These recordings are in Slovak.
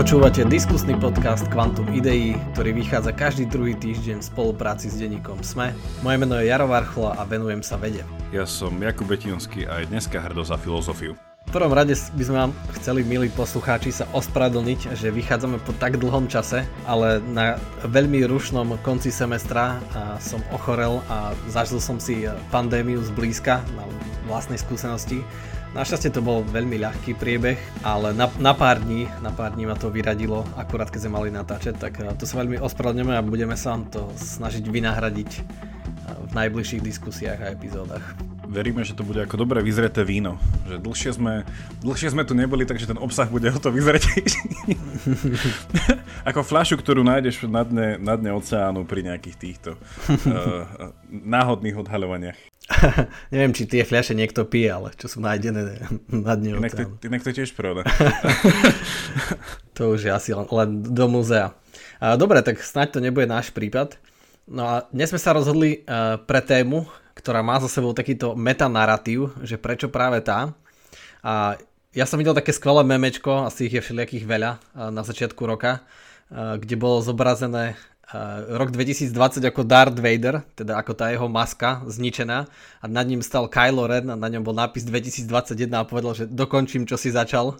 Počúvate diskusný podcast Quantum Ideí, ktorý vychádza každý druhý týždeň v spolupráci s denníkom SME. Moje meno je Jaro Varchla a venujem sa vede. Ja som Jakub Betinský a aj dneska hrdo za filozofiu. V prvom rade by sme vám chceli, milí poslucháči, sa ospravedlniť, že vychádzame po tak dlhom čase, ale na veľmi rušnom konci semestra som ochorel a zažil som si pandémiu zblízka na vlastnej skúsenosti Našťastie to bol veľmi ľahký priebeh, ale na, na pár dní, na pár dní ma to vyradilo, akurát keď sme mali natáčať, tak eh, to sa veľmi ospravedlňujeme a budeme sa vám to snažiť vynahradiť eh, v najbližších diskusiách a epizódach. Veríme, že to bude ako dobre vyzreté víno. Že dlhšie sme, dlhšie sme tu neboli, takže ten obsah bude o to vyzretejší. ako fľašu, ktorú nájdeš na dne, na dne oceánu pri nejakých týchto uh, náhodných odhaľovaniach. Neviem, či tie fľaše niekto pije, ale čo sú nájdené na dne inak to, inak to tiež pravda. to už je asi len do múzea. Dobre, tak snáď to nebude náš prípad. No a dnes sme sa rozhodli e, pre tému, ktorá má za sebou takýto metanaratív, že prečo práve tá. A ja som videl také skvelé memečko, asi ich je všelijakých veľa e, na začiatku roka, e, kde bolo zobrazené rok 2020 ako Darth Vader, teda ako tá jeho maska zničená a nad ním stal Kylo Ren a na ňom bol nápis 2021 a povedal, že dokončím, čo si začal.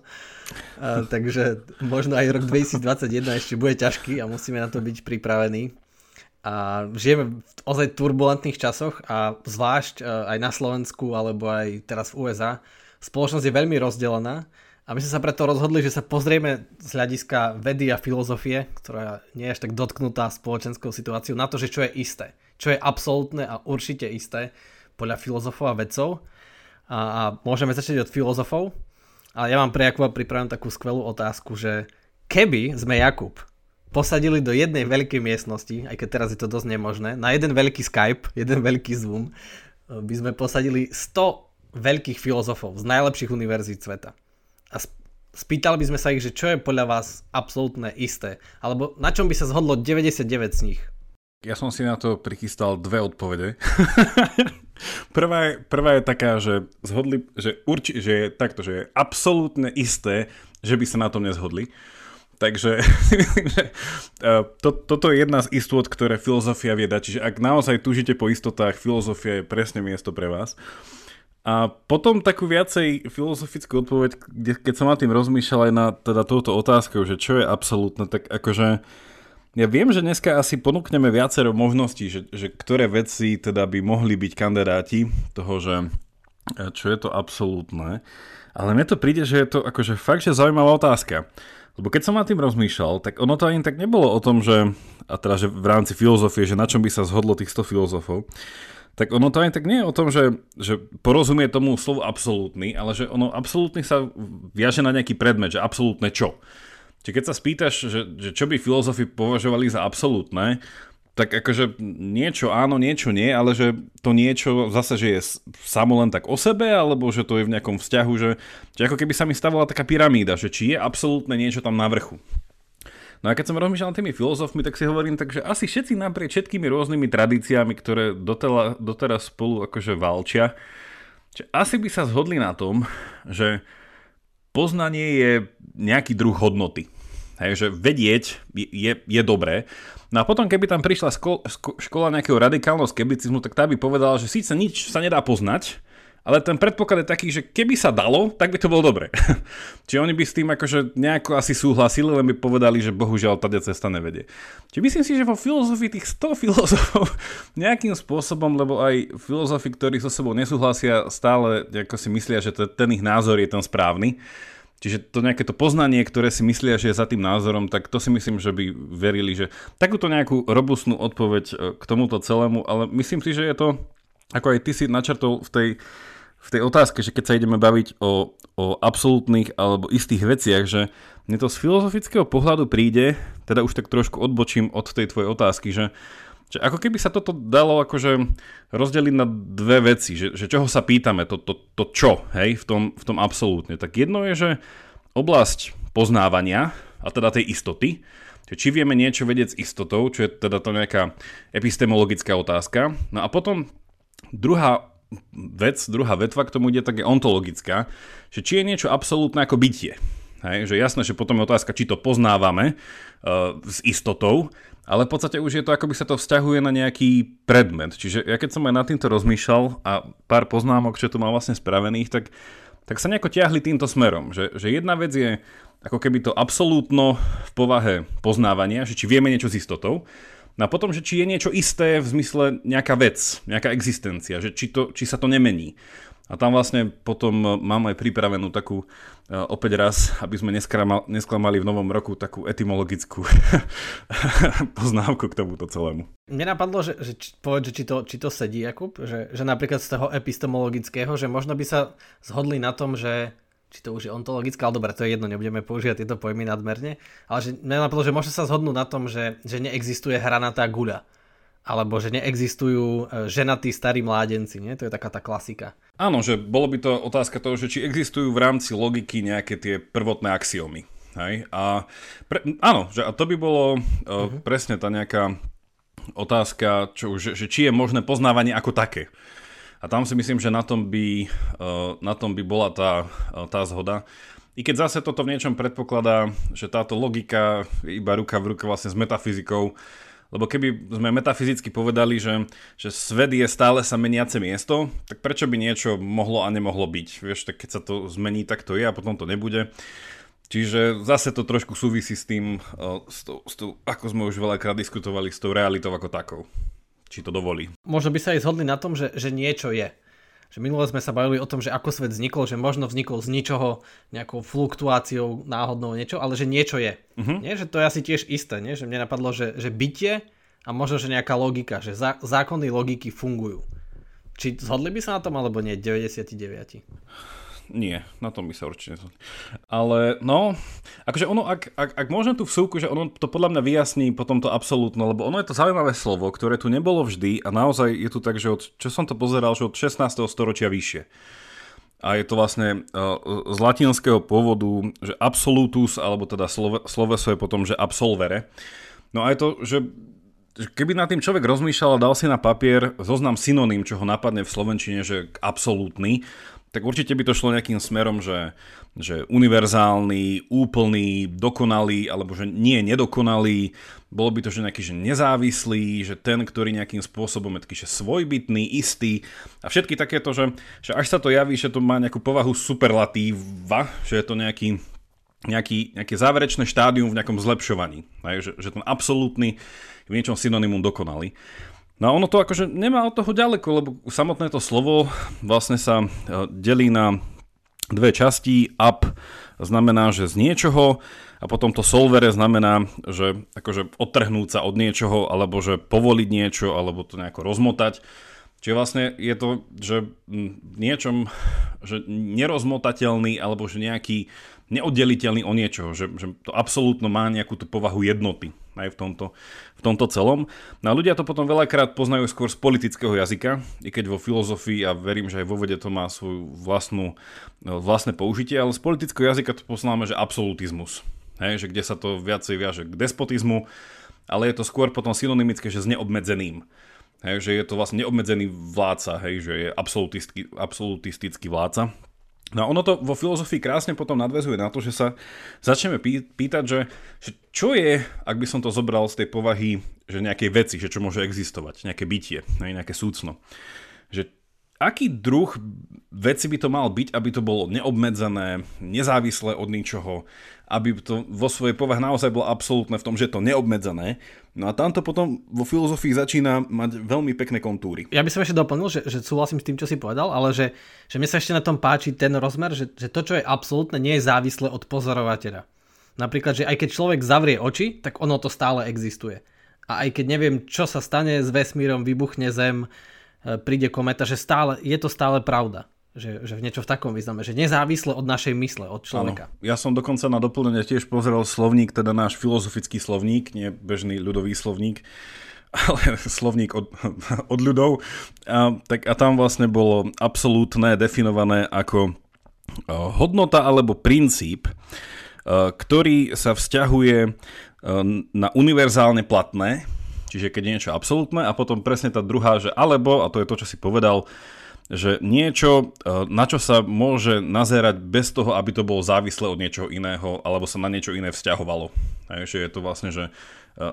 Uh, takže možno aj rok 2021 ešte bude ťažký a musíme na to byť pripravení. A žijeme v ozaj turbulentných časoch a zvlášť uh, aj na Slovensku alebo aj teraz v USA spoločnosť je veľmi rozdelená a my sme sa preto rozhodli, že sa pozrieme z hľadiska vedy a filozofie, ktorá nie je až tak dotknutá spoločenskou situáciou, na to, že čo je isté. Čo je absolútne a určite isté podľa filozofov a vedcov. A, a môžeme začať od filozofov. A ja mám pre Jakuba pripravenú takú skvelú otázku, že keby sme Jakub posadili do jednej veľkej miestnosti, aj keď teraz je to dosť nemožné, na jeden veľký Skype, jeden veľký Zoom, by sme posadili 100 veľkých filozofov z najlepších univerzít sveta a spýtali by sme sa ich, že čo je podľa vás absolútne isté, alebo na čom by sa zhodlo 99 z nich? Ja som si na to prichystal dve odpovede. prvá, je, prvá je taká, že zhodli, že, urči, že je takto, že je absolútne isté, že by sa na tom nezhodli. Takže si myslím, že e, to, toto je jedna z istôt, ktoré filozofia vie dať. Čiže ak naozaj túžite po istotách, filozofia je presne miesto pre vás. A potom takú viacej filozofickú odpoveď, kde, keď som na tým rozmýšľal aj na teda touto otázkou, že čo je absolútne, tak akože ja viem, že dneska asi ponúkneme viacero možností, že, že ktoré veci teda by mohli byť kandidáti toho, že e, čo je to absolútne. Ale mne to príde, že je to akože fakt, že zaujímavá otázka. Lebo keď som nad tým rozmýšľal, tak ono to ani tak nebolo o tom, že, a teda, že v rámci filozofie, že na čom by sa zhodlo tých 100 filozofov, tak ono to ani tak nie je o tom, že, že porozumie tomu slovu absolútny, ale že ono absolútny sa viaže na nejaký predmet, že absolútne čo. Čiže keď sa spýtaš, že, že čo by filozofi považovali za absolútne, tak akože niečo áno, niečo nie, ale že to niečo zase, že je samo len tak o sebe, alebo že to je v nejakom vzťahu, že, že ako keby sa mi stavovala taká pyramída, že či je absolútne niečo tam na vrchu. No a keď som rozmýšľal tými filozofmi, tak si hovorím, takže asi všetci naprieč všetkými rôznymi tradíciami, ktoré dotela, doteraz spolu akože valčia, že asi by sa zhodli na tom, že poznanie je nejaký druh hodnoty. Hej, že vedieť je, je, je dobré. No a potom, keby tam prišla sko- sko- škola nejakého radikálneho skepticizmu, tak tá by povedala, že síce nič sa nedá poznať, ale ten predpoklad je taký, že keby sa dalo, tak by to bolo dobre. Čiže oni by s tým akože nejako asi súhlasili, len by povedali, že bohužiaľ tady cesta nevedie. Čiže myslím si, že vo filozofii tých 100 filozofov nejakým spôsobom, lebo aj filozofi, ktorí so sebou nesúhlasia, stále ako si myslia, že ten ich názor je ten správny. Čiže to nejaké to poznanie, ktoré si myslia, že je za tým názorom, tak to si myslím, že by verili, že takúto nejakú robustnú odpoveď e, k tomuto celému, ale myslím si, že je to, ako aj ty si načrtol v tej v tej otázke, že keď sa ideme baviť o, o absolútnych alebo istých veciach, že mne to z filozofického pohľadu príde, teda už tak trošku odbočím od tej tvojej otázky, že, že ako keby sa toto dalo akože rozdeliť na dve veci, že, že čoho sa pýtame, to, to, to čo, hej, v tom, v tom absolútne. Tak jedno je, že oblasť poznávania, a teda tej istoty, či vieme niečo vedieť s istotou, čo je teda to nejaká epistemologická otázka. No a potom druhá vec, druhá vetva k tomu ide tak ontologická, že či je niečo absolútne ako bytie. Hej, že jasné, že potom je otázka, či to poznávame s istotou, ale v podstate už je to, ako by sa to vzťahuje na nejaký predmet. Čiže ja keď som aj nad týmto rozmýšľal a pár poznámok, čo tu mám vlastne spravených, tak, tak sa nejako ťahli týmto smerom. Že, že jedna vec je ako keby to absolútno v povahe poznávania, že či vieme niečo s istotou, No a potom, že či je niečo isté v zmysle nejaká vec, nejaká existencia, že či, to, či sa to nemení. A tam vlastne potom mám aj pripravenú takú, e, opäť raz, aby sme nesklamali v novom roku, takú etymologickú poznávku k tomuto celému. Mne napadlo, že, že povedz, že či to, či to sedí, Jakub, že, že napríklad z toho epistemologického, že možno by sa zhodli na tom, že či to už je ontologické, ale dobre, to je jedno, nebudeme používať tieto pojmy nadmerne, ale že mňa napadlo, že môže sa zhodnúť na tom, že, že neexistuje hranatá guľa, alebo že neexistujú e, ženatí starí mládenci, nie? To je taká tá klasika. Áno, že bolo by to otázka toho, že či existujú v rámci logiky nejaké tie prvotné axiomy. Hej? A pre, áno, že a to by bolo uh-huh. presne tá nejaká otázka, čo, že, že či je možné poznávanie ako také. A tam si myslím, že na tom by, eh, na tom by bola tá, eh, tá zhoda. I keď zase toto v niečom predpokladá, že táto logika je iba ruka v ruke vlastne s metafyzikou, lebo keby sme metafyzicky povedali, že, že svet je stále sa meniace miesto, tak prečo by niečo mohlo a nemohlo byť? Vieš, tak keď sa to zmení, tak to je a potom to nebude. Čiže zase to trošku súvisí s tým, eh, s tou, s tou, ako sme už veľakrát diskutovali, s tou realitou ako takou či to dovolí. Možno by sa aj zhodli na tom, že, že niečo je. Že minule sme sa bavili o tom, že ako svet vznikol, že možno vznikol z ničoho nejakou fluktuáciou náhodnou niečo, ale že niečo je. Uh-huh. Nie, že to je asi tiež isté, nie? že mne napadlo, že, že bytie a možno, že nejaká logika, že zá, zákony logiky fungujú. Či zhodli by sa na tom, alebo nie? 99. Nie, na tom by sa určite nezhodli. Ale no, akože ono, ak, ak, ak môžem tu vsúku, že ono to podľa mňa vyjasní potom to absolútno, lebo ono je to zaujímavé slovo, ktoré tu nebolo vždy a naozaj je tu tak, že od, čo som to pozeral, že od 16. storočia vyššie. A je to vlastne uh, z latinského pôvodu, že absolutus, alebo teda slove, sloveso je potom, že absolvere. No a je to, že keby na tým človek rozmýšľal a dal si na papier zoznam synonym, čo ho napadne v slovenčine, že absolútny, tak určite by to šlo nejakým smerom, že, že univerzálny, úplný, dokonalý, alebo že nie nedokonalý, bolo by to, že nejaký že nezávislý, že ten, ktorý nejakým spôsobom je taký, že svojbytný, istý. A všetky takéto, že, že až sa to javí, že to má nejakú povahu superlatíva, že je to nejaký, nejaký, nejaké záverečné štádium v nejakom zlepšovaní, že, že ten absolútny v niečom synonymum dokonalý. No a ono to akože nemá od toho ďaleko, lebo samotné to slovo vlastne sa e, delí na dve časti. Up znamená, že z niečoho a potom to solvere znamená, že akože odtrhnúť sa od niečoho, alebo že povoliť niečo, alebo to nejako rozmotať. Čiže vlastne je to, že v niečom že nerozmotateľný, alebo že nejaký neoddeliteľný o niečoho, že, že to absolútno má nejakú tú povahu jednoty aj v tomto, v tomto celom. No a ľudia to potom veľakrát poznajú skôr z politického jazyka, i keď vo filozofii a verím, že aj vo vede to má svoju vlastnú, no, vlastné použitie, ale z politického jazyka to poznáme, že absolutizmus. Hej, že kde sa to viacej viaže k despotizmu, ale je to skôr potom synonymické, že s neobmedzeným. Hej, že je to vlastne neobmedzený vládca, hej, že je absolutistický, absolutistický vládca. No a ono to vo filozofii krásne potom nadvezuje na to, že sa začneme pýtať, že, že čo je, ak by som to zobral z tej povahy, že nejakej veci, že čo môže existovať, nejaké bytie, nejaké súcno. Že aký druh veci by to mal byť, aby to bolo neobmedzené, nezávislé od ničoho, aby to vo svojej povahe naozaj bolo absolútne v tom, že je to neobmedzené No a tamto potom vo filozofii začína mať veľmi pekné kontúry. Ja by som ešte doplnil, že, že súhlasím s tým, čo si povedal, ale že, že mne sa ešte na tom páči ten rozmer, že, že to, čo je absolútne, nie je závislé od pozorovateľa. Napríklad, že aj keď človek zavrie oči, tak ono to stále existuje. A aj keď neviem, čo sa stane s vesmírom, vybuchne Zem, príde kometa, že stále, je to stále pravda. Že, že v niečo v takom význame, že nezávisle od našej mysle, od človeka. Ano. Ja som dokonca na doplnenie tiež pozrel slovník, teda náš filozofický slovník, nie bežný ľudový slovník, ale slovník od, od ľudov. A, tak, a tam vlastne bolo absolútne definované ako hodnota alebo princíp, ktorý sa vzťahuje na univerzálne platné, čiže keď je niečo absolútne a potom presne tá druhá, že alebo, a to je to, čo si povedal, že niečo, e, na čo sa môže nazerať bez toho, aby to bolo závislé od niečoho iného, alebo sa na niečo iné vzťahovalo. Hej, že je to vlastne, že e,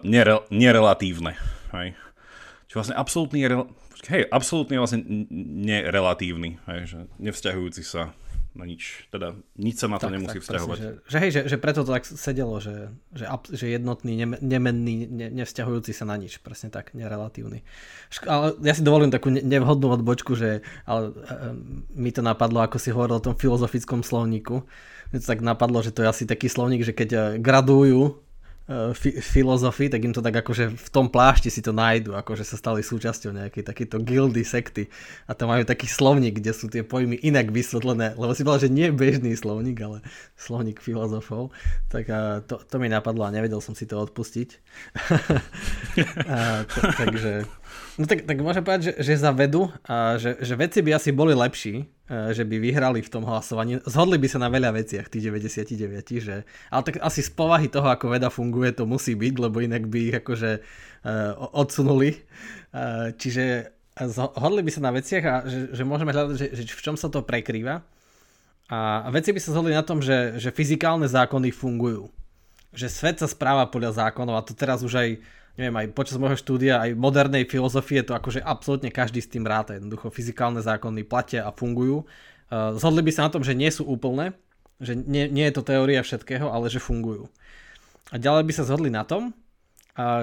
nere, nerelatívne. Hej. Čiže vlastne absolútny, hej, absolútne vlastne nerelatívny, hej, že nevzťahujúci sa na nič. Teda nič sa na to tak, nemusí tak, vzťahovať. Presne, že, že, hej, že, že preto to tak sedelo, že, že, že jednotný, ne, nemenný, ne, nevzťahujúci sa na nič. Presne tak, nerelatívny. Ale ja si dovolím takú nevhodnú odbočku, že ale, e, mi to napadlo, ako si hovoril o tom filozofickom slovníku. Mne to tak napadlo, že to je asi taký slovník, že keď e, gradujú fi- filozofii, tak im to tak akože v tom plášti si to nájdu, akože sa stali súčasťou nejakej takéto gildy, sekty a tam majú taký slovník, kde sú tie pojmy inak vysvetlené, lebo si povedal, že nie bežný slovník, ale slovník filozofov, tak a to, to mi napadlo a nevedel som si to odpustiť. a, to, takže No tak, tak môžem povedať, že, že za vedu, a že, že veci by asi boli lepší, že by vyhrali v tom hlasovaní. Zhodli by sa na veľa veciach, tí 99, že, ale tak asi z povahy toho, ako veda funguje, to musí byť, lebo inak by ich akože uh, odsunuli. Uh, čiže zhodli by sa na veciach a že, že môžeme hľadať, že, že v čom sa to prekrýva. A veci by sa zhodli na tom, že, že fyzikálne zákony fungujú. Že svet sa správa podľa zákonov a to teraz už aj neviem, aj počas môjho štúdia, aj modernej filozofie, to akože absolútne každý s tým ráta. Jednoducho fyzikálne zákony platia a fungujú. Uh, zhodli by sa na tom, že nie sú úplné, že nie, nie je to teória všetkého, ale že fungujú. A ďalej by sa zhodli na tom,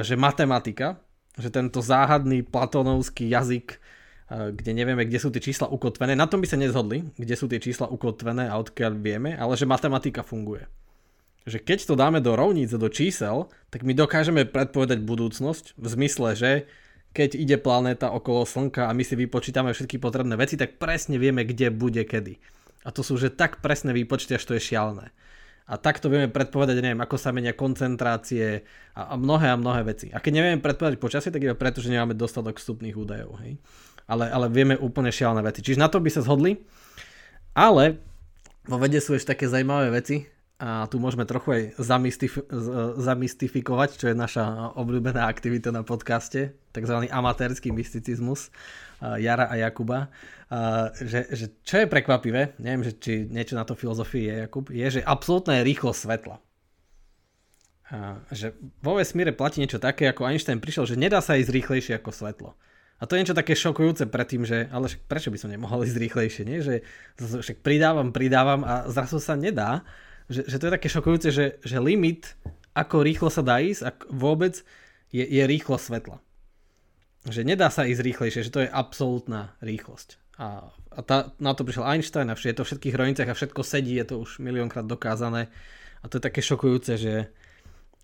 že matematika, že tento záhadný platónovský jazyk, kde nevieme, kde sú tie čísla ukotvené, na tom by sa nezhodli, kde sú tie čísla ukotvené a odkiaľ vieme, ale že matematika funguje že keď to dáme do rovníc, do čísel, tak my dokážeme predpovedať budúcnosť v zmysle, že keď ide planéta okolo Slnka a my si vypočítame všetky potrebné veci, tak presne vieme, kde bude kedy. A to sú že tak presné výpočty, až to je šialené. A takto vieme predpovedať, neviem, ako sa menia koncentrácie a, a mnohé a mnohé veci. A keď nevieme predpovedať počasie, tak iba preto, že nemáme dostatok vstupných údajov. Hej? Ale, ale vieme úplne šialené veci. Čiže na to by sa zhodli. Ale vo vede sú ešte také zaujímavé veci, a tu môžeme trochu aj zamystif- zamystifikovať, čo je naša obľúbená aktivita na podcaste, tzv. amatérsky mysticizmus Jara a Jakuba. Že, že čo je prekvapivé, neviem, že či niečo na to filozofii je, Jakub, je, že absolútna je rýchlosť svetla. A že vo vesmíre platí niečo také, ako Einstein prišiel, že nedá sa ísť rýchlejšie ako svetlo. A to je niečo také šokujúce predtým, že ale prečo by som nemohol ísť rýchlejšie, nie? Že však pridávam, pridávam a zrazu sa nedá že, že to je také šokujúce, že, že limit, ako rýchlo sa dá ísť, ak vôbec, je, je rýchlo svetla. Že nedá sa ísť rýchlejšie, že to je absolútna rýchlosť. A, a tá, na to prišiel Einstein a je to v všetkých rovniciach a všetko sedí, je to už miliónkrát dokázané. A to je také šokujúce, že,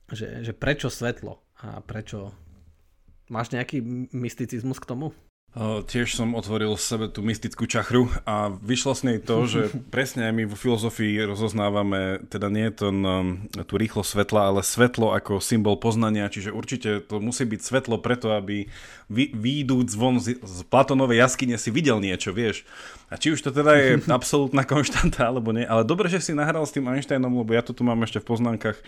že, že prečo svetlo a prečo... Máš nejaký mysticizmus k tomu? Tiež som otvoril sebe tú mystickú čachru a vyšlo s nej to, že presne aj my vo filozofii rozoznávame, teda nie um, tú rýchlo svetla, ale svetlo ako symbol poznania, čiže určite to musí byť svetlo preto, aby vy, výjdúc von z, z Platonovej jaskyne si videl niečo, vieš. A či už to teda je absolútna konštanta alebo nie, ale dobre, že si nahral s tým Einsteinom, lebo ja to tu mám ešte v poznámkach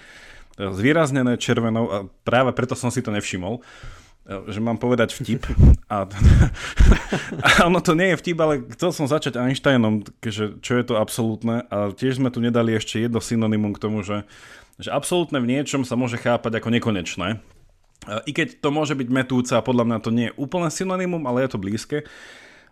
zvýraznené červenou a práve preto som si to nevšimol že mám povedať vtip. A, a ono to nie je vtip, ale chcel som začať Einsteinom, že čo je to absolútne. A tiež sme tu nedali ešte jedno synonymum k tomu, že, že absolútne v niečom sa môže chápať ako nekonečné. I keď to môže byť metúca podľa mňa to nie je úplne synonymum, ale je to blízke.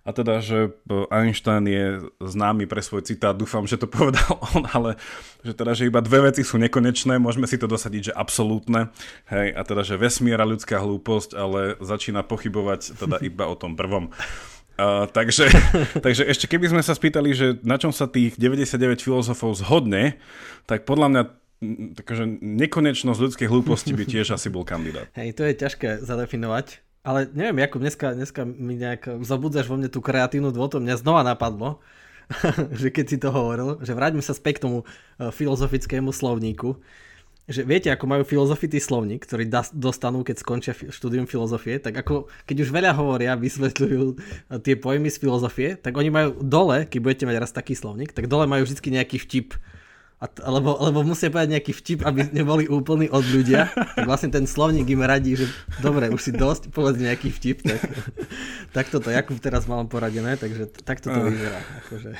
A teda, že Einstein je známy pre svoj citát, dúfam, že to povedal on, ale že teda, že iba dve veci sú nekonečné, môžeme si to dosadiť, že absolútne, hej, a teda, že vesmiera ľudská hlúposť, ale začína pochybovať teda iba o tom prvom. Uh, takže, takže ešte keby sme sa spýtali, že na čom sa tých 99 filozofov zhodne, tak podľa mňa takže nekonečnosť ľudskej hlúposti by tiež asi bol kandidát. Hej, to je ťažké zadefinovať. Ale neviem, ako dneska, dneska mi nejak zabudzaš vo mne tú kreatívnu dôto. Mňa znova napadlo, že keď si to hovoril, že vráťme sa späť k tomu e, filozofickému slovníku. Že viete, ako majú filozofitý slovník, ktorý dostanú, keď skončia štúdium filozofie, tak ako keď už veľa hovoria, vysvetľujú e, tie pojmy z filozofie, tak oni majú dole, keď budete mať raz taký slovník, tak dole majú vždy nejaký vtip a t- lebo, lebo musia povedať nejaký vtip, aby neboli úplní od ľudia, tak vlastne ten slovník im radí, že dobre, už si dosť, povedz nejaký vtip, tak, tak toto Jakub teraz mal poradené, takže takto to vyzerá. Akože.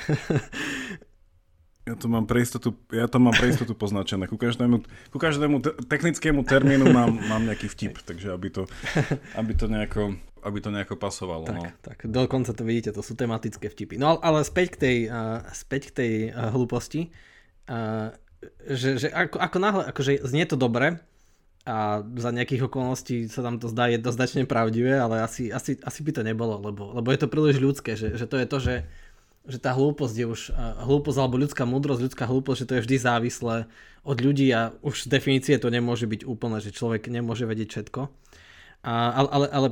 Ja to mám pre istotu, ja to mám pre istotu poznačené. Ku každému, ku každému te- technickému termínu mám, mám nejaký vtip, takže aby to, aby to, nejako, aby to nejako pasovalo. Tak, no. tak, dokonca to vidíte, to sú tematické vtipy. No ale späť k tej, uh, späť k tej uh, hlúposti. Že, že ako, ako náhle, akože znie to dobre a za nejakých okolností sa tam to zdá jednoznačne pravdivé, ale asi, asi, asi by to nebolo, lebo, lebo je to príliš ľudské, že, že to je to, že, že tá hlúposť je už, hlúposť alebo ľudská múdrosť, ľudská hlúposť, že to je vždy závislé od ľudí a už z definície to nemôže byť úplne, že človek nemôže vedieť všetko. A, ale, ale, ale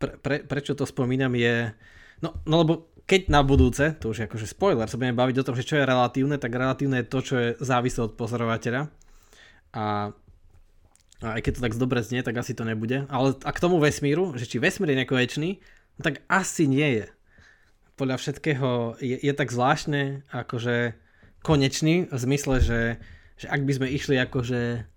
pre, pre, prečo to spomínam je, no, no lebo keď na budúce, to už je akože spoiler, sa budeme baviť o tom, že čo je relatívne, tak relatívne je to, čo je závislé od pozorovateľa. A, a aj keď to tak dobre znie, tak asi to nebude. Ale a k tomu vesmíru, že či vesmír je nekonečný, no tak asi nie je. Podľa všetkého je, je tak zvláštne, akože konečný, v zmysle, že, že ak by sme išli akože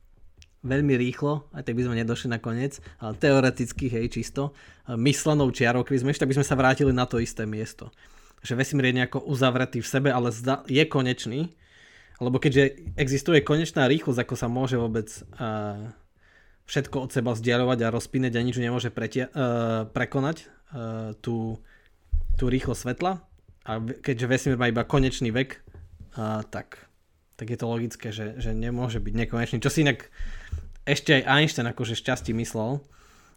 veľmi rýchlo, aj tak by sme nedošli na koniec, ale teoreticky, hej, čisto, myslenou čiarou, keby sme tak by sme sa vrátili na to isté miesto. Že vesmír je nejako uzavretý v sebe, ale je konečný, lebo keďže existuje konečná rýchlosť, ako sa môže vôbec uh, všetko od seba vzdialovať a rozpínať a nič nemôže pretia- uh, prekonať uh, tú, tú rýchlosť svetla, a keďže vesmír má iba konečný vek, uh, tak, tak je to logické, že, že nemôže byť nekonečný. Čo si inak ešte aj Einstein akože šťastí myslel.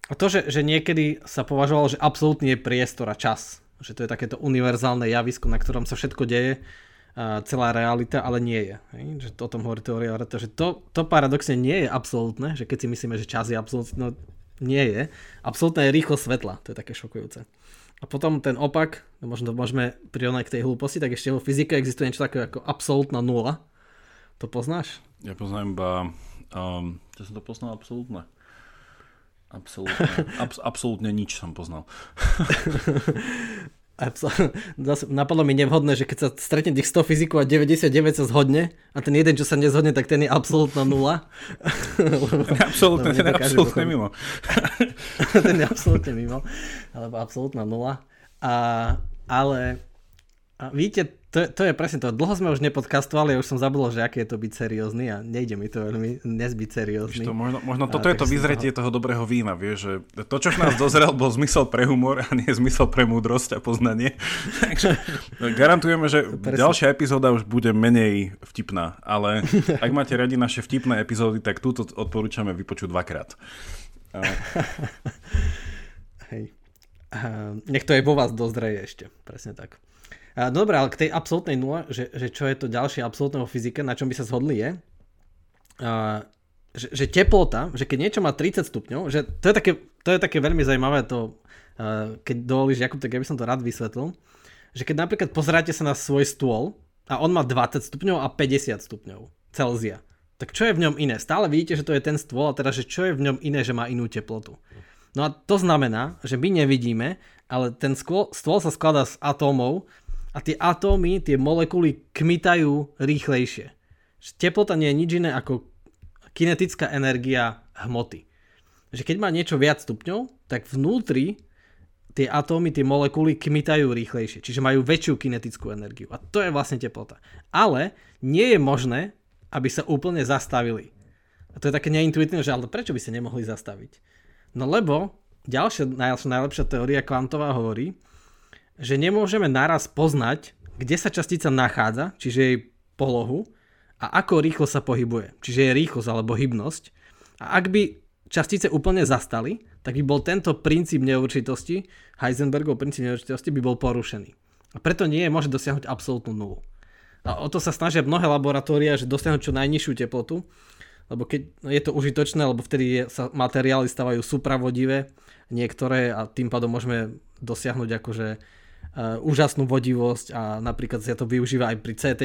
A to, že, že niekedy sa považovalo, že absolútne je priestor a čas. Že to je takéto univerzálne javisko, na ktorom sa všetko deje, celá realita, ale nie je. Že to o tom hovorí teória, že to, to paradoxne nie je absolútne, že keď si myslíme, že čas je absolútne, no nie je. Absolútne je rýchlo svetla, to je také šokujúce. A potom ten opak, no možno môžeme prirovnať k tej hlúposti, tak ešte vo fyzike existuje niečo také ako absolútna nula. To poznáš? Ja poznám iba Um, to som to poznal absolútne. Absolútne, abs- absolútne nič som poznal. Zase napadlo mi nevhodné, že keď sa stretne tých 100 fyzikov a 99 sa zhodne a ten jeden, čo sa nezhodne, tak ten je absolútna nula. absolútne, ten je absolútne mimo. ten je absolútne mimo, alebo absolútna nula. A, ale a vidíte, to, to je presne to. Dlho sme už nepodcastovali, ja už som zabudol, že aké je to byť seriózny a nejde mi to veľmi nezbyť seriózny. To možno, možno toto a, je to vyzretie toho... toho dobrého vína, vieš, že to, čo v nás dozrel, bol zmysel pre humor a nie zmysel pre múdrosť a poznanie. Takže garantujeme, že presne. ďalšia epizóda už bude menej vtipná, ale ak máte radi naše vtipné epizódy, tak túto odporúčame vypočuť dvakrát. A... Hej. Nech to je vo vás dozreje ešte, presne tak. Dobre, ale k tej absolútnej nule, že, že čo je to ďalšie absolútne vo fyzike, na čom by sa zhodli je, že, že teplota, že keď niečo má 30 stupňov, že to je také, to je také veľmi zaujímavé to, keď dovolíš Jakub, tak ja by som to rád vysvetlil, že keď napríklad pozeráte sa na svoj stôl a on má 20 stupňov a 50 stupňov Celzia, tak čo je v ňom iné? Stále vidíte, že to je ten stôl a teda, že čo je v ňom iné, že má inú teplotu. No a to znamená, že my nevidíme, ale ten stôl, stôl sa skladá z atómov, a tie atómy, tie molekuly kmitajú rýchlejšie. Teplota nie je nič iné ako kinetická energia hmoty. Že keď má niečo viac stupňov, tak vnútri tie atómy, tie molekuly kmitajú rýchlejšie, čiže majú väčšiu kinetickú energiu. A to je vlastne teplota. Ale nie je možné, aby sa úplne zastavili. A to je také neintuitívne, že ale prečo by sa nemohli zastaviť? No lebo ďalšia najlepšia teória kvantová hovorí, že nemôžeme naraz poznať, kde sa častica nachádza, čiže jej polohu, a ako rýchlo sa pohybuje, čiže je rýchlosť alebo hybnosť. A ak by častice úplne zastali, tak by bol tento princíp neurčitosti, Heisenbergov princíp neurčitosti by bol porušený. A preto nie je môže dosiahnuť absolútnu nulu. A o to sa snažia mnohé laboratória, že dosiahnuť čo najnižšiu teplotu, lebo keď je to užitočné, lebo vtedy je, sa materiály stávajú supravodivé niektoré a tým pádom môžeme dosiahnuť akože úžasnú vodivosť a napríklad sa to využíva aj pri CT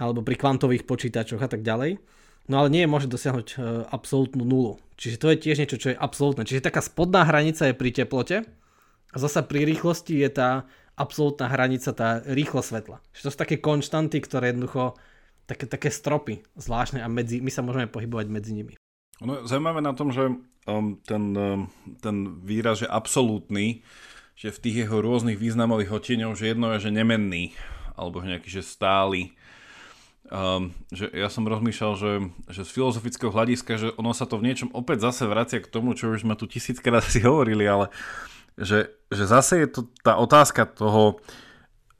alebo pri kvantových počítačoch a tak ďalej. No ale nie je môže dosiahnuť uh, absolútnu nulu. Čiže to je tiež niečo, čo je absolútne. Čiže taká spodná hranica je pri teplote a zasa pri rýchlosti je tá absolútna hranica, tá rýchlo svetla. Čiže to sú také konštanty, ktoré jednoducho také, také stropy zvláštne a medzi, my sa môžeme pohybovať medzi nimi. No, zaujímavé na tom, že um, ten, um, ten výraz je absolútny, že v tých jeho rôznych významových odtieňoch, že jedno je, že nemenný, alebo nejaký, že stály. Um, že ja som rozmýšľal, že, že z filozofického hľadiska, že ono sa to v niečom opäť zase vracia k tomu, čo už sme tu tisíckrát si hovorili, ale že, že zase je to tá otázka toho,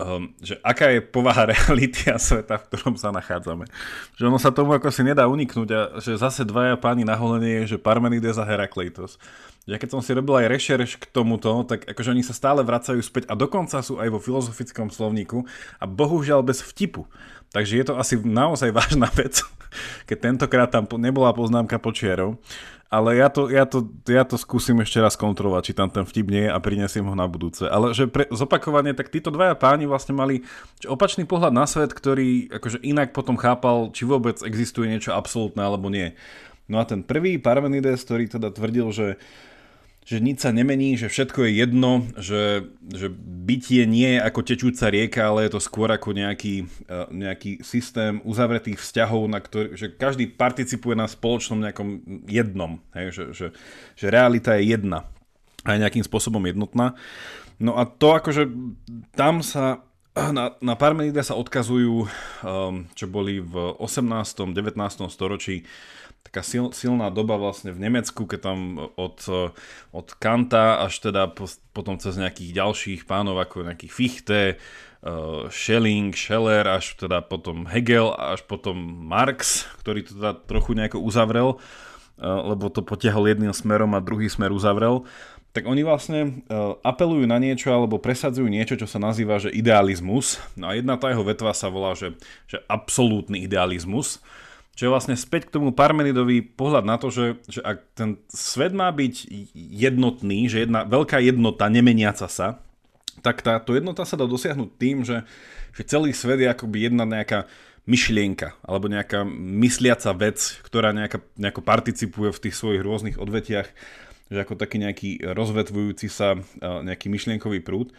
um, že aká je povaha reality a sveta, v ktorom sa nachádzame. Že ono sa tomu ako si nedá uniknúť a že zase dvaja páni na holenie je, že Parmenides a Herakleitos. Ja keď som si robil aj rešerš k tomuto, tak akože oni sa stále vracajú späť a dokonca sú aj vo filozofickom slovníku a bohužiaľ bez vtipu. Takže je to asi naozaj vážna vec, keď tentokrát tam nebola poznámka počiarov. Ale ja to, ja, to, ja to skúsim ešte raz kontrolovať, či tam ten vtip nie je a prinesiem ho na budúce. Ale že pre zopakovanie, tak títo dvaja páni vlastne mali opačný pohľad na svet, ktorý akože inak potom chápal, či vôbec existuje niečo absolútne alebo nie. No a ten prvý Parmenides, ktorý teda tvrdil, že že nič sa nemení, že všetko je jedno, že, že bytie nie je ako tečúca rieka, ale je to skôr ako nejaký, e, nejaký systém uzavretých vzťahov, na ktorý, že každý participuje na spoločnom nejakom jednom, hej, že, že, že realita je jedna a je nejakým spôsobom jednotná. No a to akože tam sa na, na Parmenide sa odkazujú, um, čo boli v 18. 19. storočí taká sil, silná doba vlastne v Nemecku, keď tam od, od Kanta až teda po, potom cez nejakých ďalších pánov ako nejaký Fichte, uh, Schelling, Scheller, až teda potom Hegel, až potom Marx, ktorý to teda trochu nejako uzavrel, uh, lebo to potiahol jedným smerom a druhý smer uzavrel tak oni vlastne uh, apelujú na niečo alebo presadzujú niečo, čo sa nazýva, že idealizmus. No a jedna tá jeho vetva sa volá, že, že absolútny idealizmus. Čo je vlastne späť k tomu Parmenidovi pohľad na to, že, že ak ten svet má byť jednotný, že jedna veľká jednota, nemeniaca sa, tak táto jednota sa dá dosiahnuť tým, že, že celý svet je akoby jedna nejaká myšlienka alebo nejaká mysliaca vec, ktorá nejaká, nejako participuje v tých svojich rôznych odvetiach že ako taký nejaký rozvetvujúci sa nejaký myšlienkový prúd.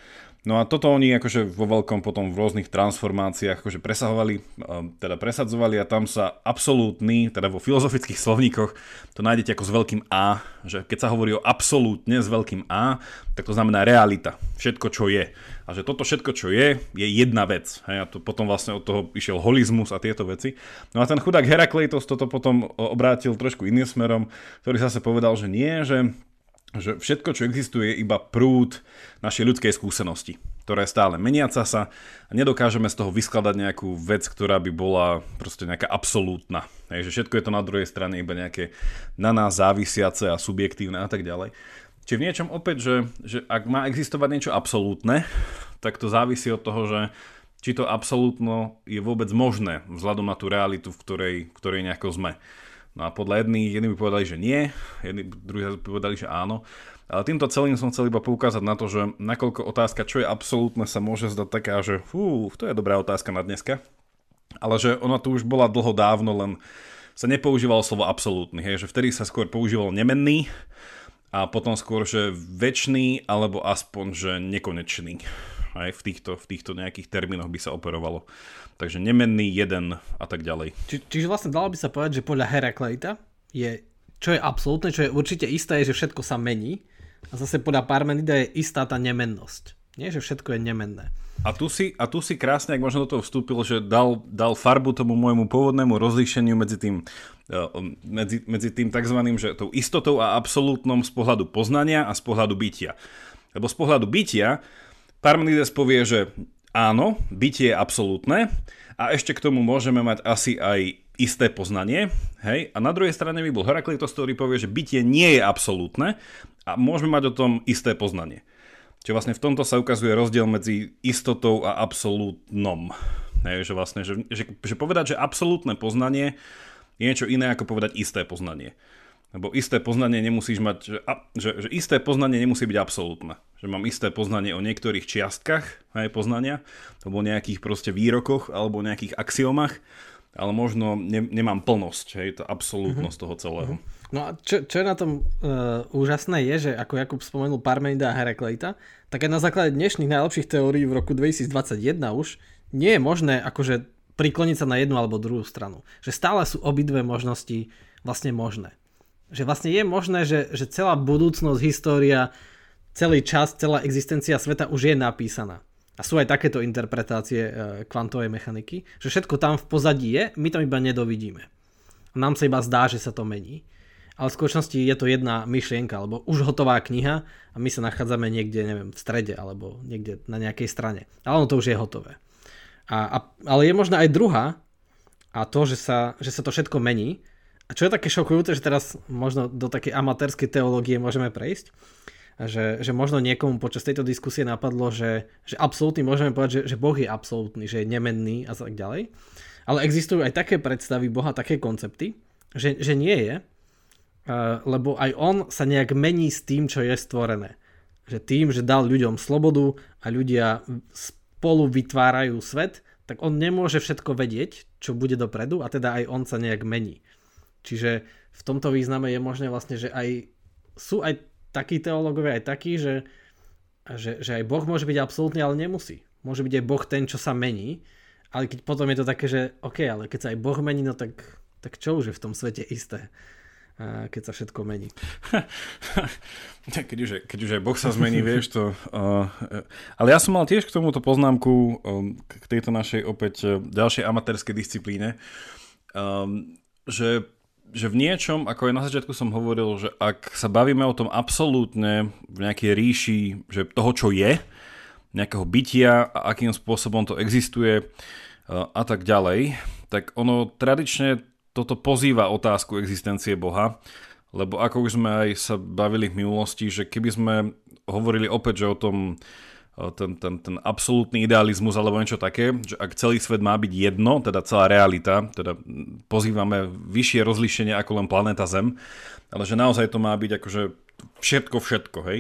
No a toto oni akože vo veľkom potom v rôznych transformáciách akože presahovali, teda presadzovali a tam sa absolútny, teda vo filozofických slovníkoch to nájdete ako s veľkým A, že keď sa hovorí o absolútne s veľkým A, tak to znamená realita, všetko čo je. A že toto všetko čo je, je jedna vec. Hej, a to potom vlastne od toho išiel holizmus a tieto veci. No a ten chudák Herakleitos toto potom obrátil trošku iným smerom, ktorý zase povedal, že nie, že že všetko, čo existuje, je iba prúd našej ľudskej skúsenosti, ktorá je stále meniaca sa a nedokážeme z toho vyskladať nejakú vec, ktorá by bola proste nejaká absolútna. Takže všetko je to na druhej strane iba nejaké na nás závisiace a subjektívne a tak ďalej. Čiže v niečom opäť, že, že ak má existovať niečo absolútne, tak to závisí od toho, že či to absolútno je vôbec možné vzhľadom na tú realitu, v ktorej, v ktorej nejako sme. No a podľa jedných, jedni by povedali, že nie, jedni druhí by povedali, že áno. Ale týmto celým som chcel iba poukázať na to, že nakoľko otázka, čo je absolútne, sa môže zdať taká, že fú, to je dobrá otázka na dneska. Ale že ona tu už bola dlho dávno, len sa nepoužívalo slovo absolútny, hej, že vtedy sa skôr používal nemenný a potom skôr, že väčší alebo aspoň, že nekonečný. Aj v týchto, v týchto nejakých termínoch by sa operovalo. Takže nemenný jeden a tak ďalej. Či, čiže vlastne dalo by sa povedať, že podľa Herakleita je, čo je absolútne, čo je určite isté, je, že všetko sa mení. A zase podľa Parmenida je istá tá nemennosť. Nie, že všetko je nemenné. A tu si, a tu si krásne, ak možno do toho vstúpil, že dal, dal farbu tomu môjmu pôvodnému rozlíšeniu medzi tým, e, medzi, medzi tým tzv. Že tou istotou a absolútnom z pohľadu poznania a z pohľadu bytia. Lebo z pohľadu bytia Parmenides povie, že áno, bytie je absolútne a ešte k tomu môžeme mať asi aj isté poznanie, hej, a na druhej strane by bol Heraklitos, ktorý povie, že bytie nie je absolútne a môžeme mať o tom isté poznanie. Čiže vlastne v tomto sa ukazuje rozdiel medzi istotou a absolútnom. Hej, že vlastne, že, že, že povedať, že absolútne poznanie je niečo iné ako povedať isté poznanie. Lebo isté poznanie nemusíš mať, že, že, že isté poznanie nemusí byť absolútne. Že mám isté poznanie o niektorých čiastkách aj poznania, alebo nejakých proste výrokoch, alebo nejakých axiomach, ale možno ne, nemám plnosť, hej, to absolútnosť mm-hmm. toho celého. No a čo, čo je na tom uh, úžasné je, že ako Jakub spomenul Parmenida a Herakleita, tak aj na základe dnešných najlepších teórií v roku 2021 už nie je možné akože prikloniť sa na jednu alebo druhú stranu. Že stále sú obidve možnosti vlastne možné. Že vlastne je možné, že, že celá budúcnosť, história, celý čas, celá existencia sveta už je napísaná. A sú aj takéto interpretácie e, kvantovej mechaniky, že všetko tam v pozadí je, my tam iba nedovidíme. Nám sa iba zdá, že sa to mení. Ale v skutočnosti je to jedna myšlienka, alebo už hotová kniha a my sa nachádzame niekde, neviem, v strede alebo niekde na nejakej strane. Ale ono to už je hotové. A, a, ale je možná aj druhá, a to, že sa, že sa to všetko mení. A čo je také šokujúce, že teraz možno do takej amatérskej teológie môžeme prejsť, že, že možno niekomu počas tejto diskusie napadlo, že, že absolútny môžeme povedať, že, že Boh je absolútny, že je nemenný a tak ďalej. Ale existujú aj také predstavy Boha, také koncepty, že, že nie je, lebo aj on sa nejak mení s tým, čo je stvorené. Že tým, že dal ľuďom slobodu a ľudia spolu vytvárajú svet, tak on nemôže všetko vedieť, čo bude dopredu a teda aj on sa nejak mení. Čiže v tomto význame je možné vlastne, že aj sú aj takí teológovia, aj takí, že, že, že aj Boh môže byť absolútny, ale nemusí. Môže byť aj Boh ten, čo sa mení, ale keď potom je to také, že OK, ale keď sa aj Boh mení, no tak, tak čo už je v tom svete isté? keď sa všetko mení. keď, už, keď už aj Boh sa zmení, vieš to. Uh, ale ja som mal tiež k tomuto poznámku, um, k tejto našej opäť uh, ďalšej amatérskej disciplíne, um, že že v niečom, ako aj na začiatku som hovoril, že ak sa bavíme o tom absolútne v nejakej ríši, že toho, čo je, nejakého bytia a akým spôsobom to existuje uh, a tak ďalej, tak ono tradične toto pozýva otázku existencie Boha, lebo ako už sme aj sa bavili v minulosti, že keby sme hovorili opäť, že o tom ten, ten, ten absolútny idealizmus alebo niečo také, že ak celý svet má byť jedno, teda celá realita, teda pozývame vyššie rozlíšenie ako len planéta Zem, ale že naozaj to má byť akože všetko, všetko, hej.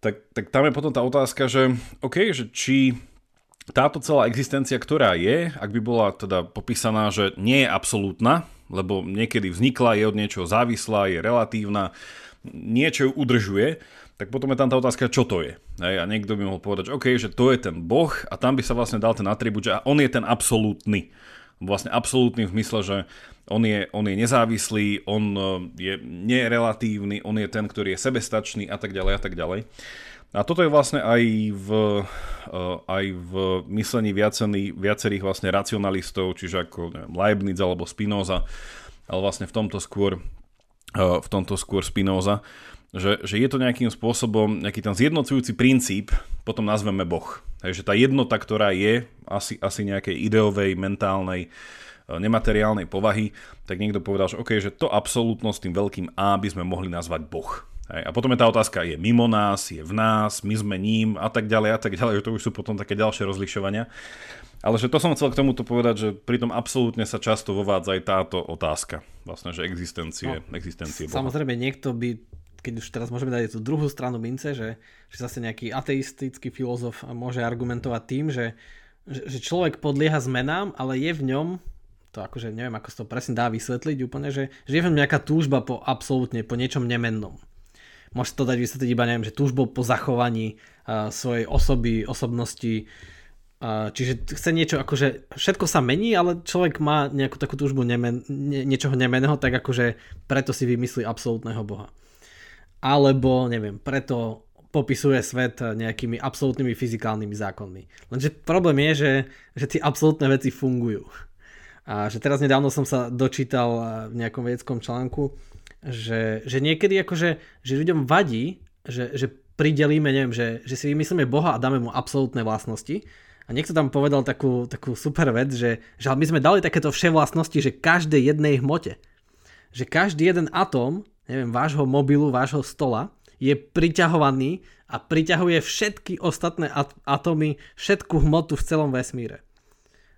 Tak, tak tam je potom tá otázka, že OK, že či táto celá existencia, ktorá je, ak by bola teda popísaná, že nie je absolútna, lebo niekedy vznikla, je od niečoho závislá, je relatívna, niečo ju udržuje, tak potom je tam tá otázka, čo to je. Hej, a niekto by mohol povedať, že OK, že to je ten Boh a tam by sa vlastne dal ten atribút, že on je ten absolútny. Vlastne absolútny v zmysle, že on je, on je nezávislý, on e, je nerelatívny, on je ten, ktorý je sebestačný a tak ďalej a tak ďalej. A toto je vlastne aj v, eh, aj v myslení viacerých, viacerých vlastne racionalistov, čiže ako neviem, Leibniz alebo Spinoza, ale vlastne v tomto skôr, eh, v tomto skôr Spinoza, že, že je to nejakým spôsobom nejaký ten zjednocujúci princíp, potom nazveme Boh. Takže tá jednota, ktorá je asi, asi nejakej ideovej, mentálnej, eh, nemateriálnej povahy, tak niekto povedal, že OK, že to absolútnosť tým veľkým A by sme mohli nazvať Boh. Hej. A potom je tá otázka, je mimo nás, je v nás, my sme ním a tak ďalej a tak ďalej, že to už sú potom také ďalšie rozlišovania. Ale že to som chcel k tomuto povedať, že pritom absolútne sa často vovádza aj táto otázka, vlastne, že existencie, no, existencie Boha. Samozrejme, niekto by, keď už teraz môžeme dať tú druhú stranu mince, že, že zase nejaký ateistický filozof môže argumentovať tým, že, že človek podlieha zmenám, ale je v ňom to akože neviem, ako sa to presne dá vysvetliť úplne, že, že je v ňom nejaká túžba po absolútne, po niečom nemennom. Môže to dať vysvetliť iba, neviem, že túžbou po zachovaní uh, svojej osoby, osobnosti, uh, čiže chce niečo, akože všetko sa mení, ale človek má nejakú takú túžbu nemen, nie, niečoho nemeného, tak akože preto si vymyslí absolútneho Boha. Alebo, neviem, preto popisuje svet nejakými absolútnymi fyzikálnymi zákonmi. Lenže problém je, že, že tie absolútne veci fungujú. A že teraz nedávno som sa dočítal v nejakom vedeckom článku, že, že niekedy akože, že ľuďom vadí, že, že pridelíme, neviem, že, že si vymyslíme Boha a dáme mu absolútne vlastnosti. A niekto tam povedal takú, takú super vec, že, že my sme dali takéto vševlastnosti, že každej jednej hmote. Že každý jeden atóm, neviem, vášho mobilu, vášho stola, je priťahovaný a priťahuje všetky ostatné atómy, všetku hmotu v celom vesmíre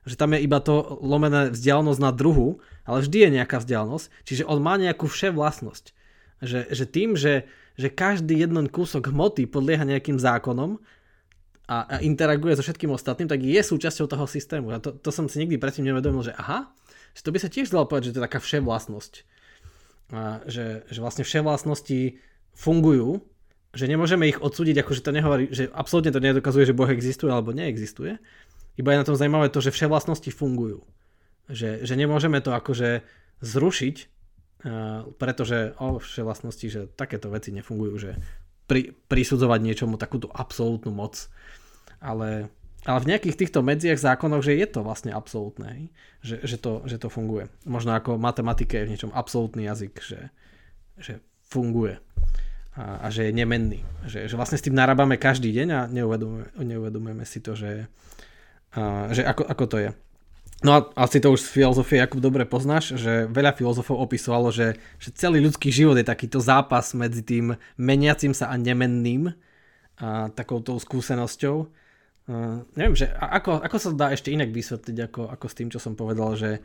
že tam je iba to lomené vzdialenosť na druhu, ale vždy je nejaká vzdialenosť, čiže on má nejakú vševlastnosť. Že, že tým, že, že každý jeden kúsok hmoty podlieha nejakým zákonom a, a interaguje so všetkým ostatným, tak je súčasťou toho systému. A to, to som si nikdy predtým nevedomil, že aha, že to by sa tiež dalo povedať, že to je taká vševlastnosť. Že, že vlastne vševlastnosti fungujú, že nemôžeme ich odsúdiť, akože to nehovorí, že absolútne to nedokazuje, že Boh existuje alebo neexistuje, Iba je na tom zaujímavé to, že vševlastnosti fungujú. Že, že nemôžeme to akože zrušiť, uh, pretože o vševlastnosti, že takéto veci nefungujú, že pri, prisudzovať niečomu takúto absolútnu moc. Ale, ale v nejakých týchto medziach zákonoch, že je to vlastne absolútne, že, že, to, že to funguje. Možno ako matematike je v niečom absolútny jazyk, že, že funguje a, a že je nemenný. Že, že vlastne s tým narábame každý deň a neuvedomujeme, neuvedomujeme si to, že, a, že ako, ako to je. No a asi to už z filozofie Jakub dobre poznáš, že veľa filozofov opisovalo, že, že celý ľudský život je takýto zápas medzi tým meniacim sa a nemenným a takouto skúsenosťou. Neviem, že ako, ako sa dá ešte inak vysvetliť ako, ako s tým, čo som povedal, že,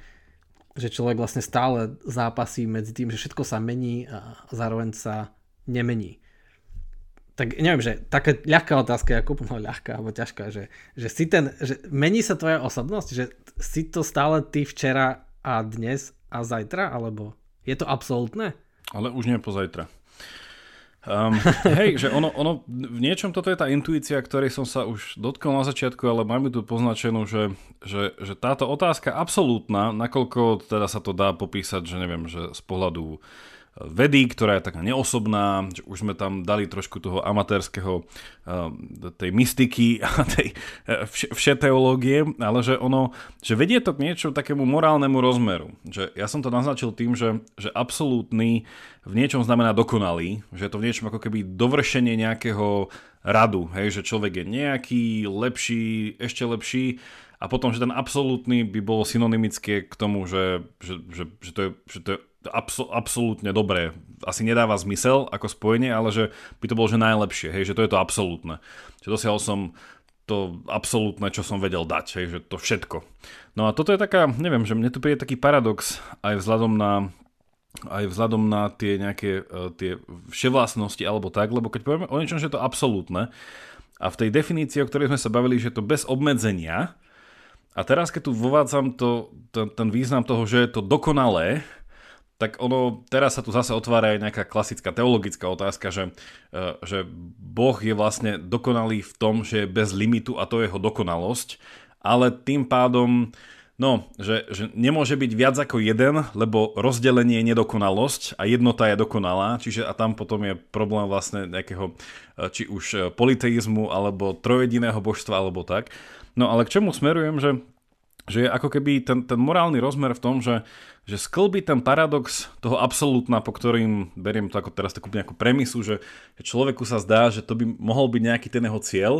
že človek vlastne stále zápasí medzi tým, že všetko sa mení a zároveň sa nemení tak neviem, že taká ľahká otázka, ako no ľahká alebo ťažká, že, že si ten, že mení sa tvoja osobnosť, že si to stále ty včera a dnes a zajtra, alebo je to absolútne? Ale už nie pozajtra. Um, hej, že ono, ono, v niečom toto je tá intuícia, ktorej som sa už dotkol na začiatku, ale máme tu poznačenú, že, že, že táto otázka absolútna, nakoľko teda sa to dá popísať, že neviem, že z pohľadu vedy, ktorá je taká neosobná, že už sme tam dali trošku toho amatérskeho, eh, tej mystiky a tej eh, vše ale že ono, že vedie to k niečo takému morálnemu rozmeru. Že ja som to naznačil tým, že, že absolútny v niečom znamená dokonalý, že je to v niečom ako keby dovršenie nejakého radu, hej, že človek je nejaký, lepší, ešte lepší a potom, že ten absolútny by bolo synonymické k tomu, že, že, že, že, to, je, že to je absol, absolútne dobré. Asi nedáva zmysel ako spojenie, ale že by to bolo že najlepšie, hej, že to je to absolútne. Že dosiahol som to absolútne, čo som vedel dať, hej, že to všetko. No a toto je taká, neviem, že mne tu príde taký paradox aj vzhľadom na aj vzhľadom na tie nejaké uh, tie vševlastnosti alebo tak, lebo keď povieme o niečom, že je to absolútne a v tej definícii, o ktorej sme sa bavili, že je to bez obmedzenia, a teraz, keď tu vovádzam to, to, ten význam toho, že je to dokonalé, tak ono, teraz sa tu zase otvára aj nejaká klasická teologická otázka, že, e, že Boh je vlastne dokonalý v tom, že je bez limitu a to je jeho dokonalosť, ale tým pádom, no, že, že nemôže byť viac ako jeden, lebo rozdelenie je nedokonalosť a jednota je dokonalá, čiže a tam potom je problém vlastne nejakého, e, či už e, politeizmu, alebo trojediného božstva, alebo tak. No ale k čemu smerujem, že že je ako keby ten, ten morálny rozmer v tom, že, že sklbí ten paradox toho absolútna, po ktorým beriem to ako teraz takú nejakú premisu, že človeku sa zdá, že to by mohol byť nejaký ten jeho cieľ,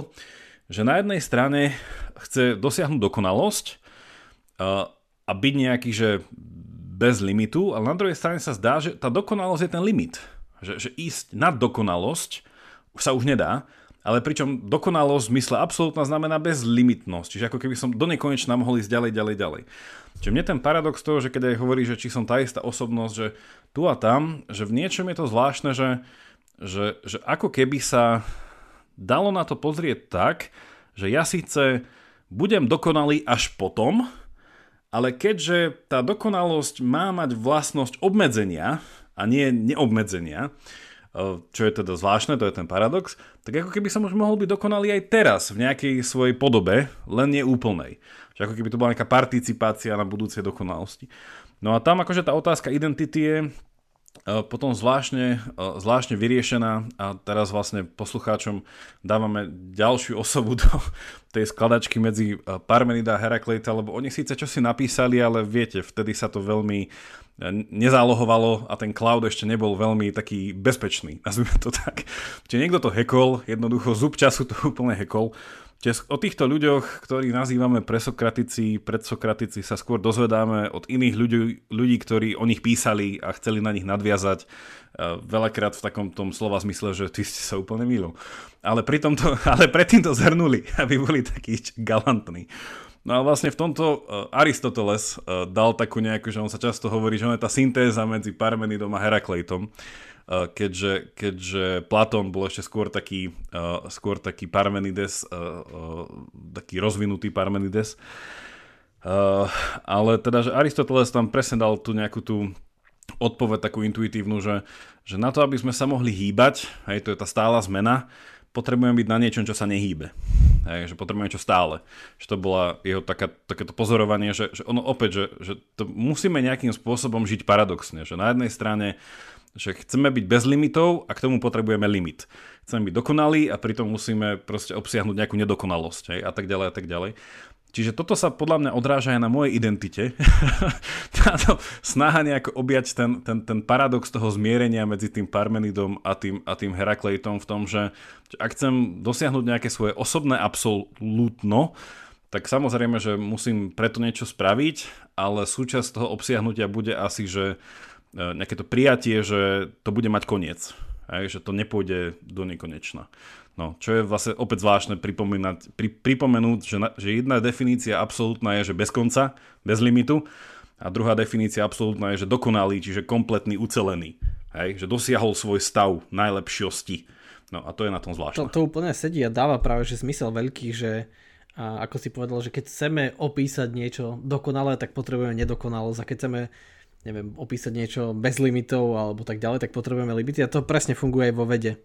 že na jednej strane chce dosiahnuť dokonalosť a, byť nejaký, že bez limitu, ale na druhej strane sa zdá, že tá dokonalosť je ten limit. Že, že ísť nad dokonalosť sa už nedá, ale pričom dokonalosť v zmysle absolútna znamená bezlimitnosť, čiže ako keby som do nekonečna mohol ísť ďalej, ďalej, ďalej. Čiže mne ten paradox toho, že keď aj hovorí, že či som tá istá osobnosť, že tu a tam, že v niečom je to zvláštne, že, že, že ako keby sa dalo na to pozrieť tak, že ja síce budem dokonalý až potom, ale keďže tá dokonalosť má mať vlastnosť obmedzenia a nie neobmedzenia, čo je teda zvláštne, to je ten paradox, tak ako keby som už mohol byť dokonalý aj teraz v nejakej svojej podobe, len nie úplnej. Že ako keby to bola nejaká participácia na budúcej dokonalosti. No a tam akože tá otázka identity je potom zvláštne, zvláštne vyriešená a teraz vlastne poslucháčom dávame ďalšiu osobu do tej skladačky medzi Parmenida a Herakleita, lebo oni síce čo napísali, ale viete, vtedy sa to veľmi nezálohovalo a ten cloud ešte nebol veľmi taký bezpečný, nazvime to tak. Čiže niekto to hekol, jednoducho zub času to úplne hekol. Čiže o týchto ľuďoch, ktorých nazývame presokratici, predsokratici, sa skôr dozvedáme od iných ľudí, ľudí, ktorí o nich písali a chceli na nich nadviazať. E, veľakrát v takom tom slova zmysle, že ty ste sa úplne milil. Ale, pri tomto, ale predtým to zhrnuli, aby boli takí galantní. No a vlastne v tomto uh, Aristoteles uh, dal takú nejakú, že on sa často hovorí, že on je tá syntéza medzi Parmenidom a Herakleitom, uh, keďže, keďže Platón bol ešte skôr taký, skôr taký Parmenides, taký rozvinutý Parmenides. Ale teda, že Aristoteles tam presne dal tu nejakú tú odpoveď takú intuitívnu, že, že na to, aby sme sa mohli hýbať, hej, to je tá stála zmena, potrebujem byť na niečom, čo sa nehýbe. Hej, že potrebujeme čo stále. Že to bola jeho taká, takéto pozorovanie, že, že ono opäť, že, že to musíme nejakým spôsobom žiť paradoxne. Že na jednej strane že chceme byť bez limitov a k tomu potrebujeme limit. Chceme byť dokonalí a pritom musíme proste obsiahnuť nejakú nedokonalosť hej, a tak ďalej a tak ďalej. Čiže toto sa podľa mňa odráža aj na mojej identite. Táto snaha nejako objať ten, ten, ten paradox toho zmierenia medzi tým Parmenidom a tým, a tým Herakleitom v tom, že ak chcem dosiahnuť nejaké svoje osobné absolútno, tak samozrejme, že musím preto niečo spraviť, ale súčasť toho obsiahnutia bude asi, že e, nejaké to prijatie, že to bude mať koniec. Aj, že to nepôjde do nekonečna. No, čo je vlastne opäť zvláštne pripomínať, pri, pripomenúť, že, na, že jedna definícia absolútna je, že bez konca, bez limitu, a druhá definícia absolútna je, že dokonalý, čiže kompletný, ucelený. Hej, že dosiahol svoj stav najlepšiosti. No a to je na tom zvláštne. To, to úplne sedí a dáva práve že zmysel veľký, že a ako si povedal, že keď chceme opísať niečo dokonalé, tak potrebujeme nedokonalosť a keď chceme neviem, opísať niečo bez limitov alebo tak ďalej, tak potrebujeme limity a to presne funguje aj vo vede.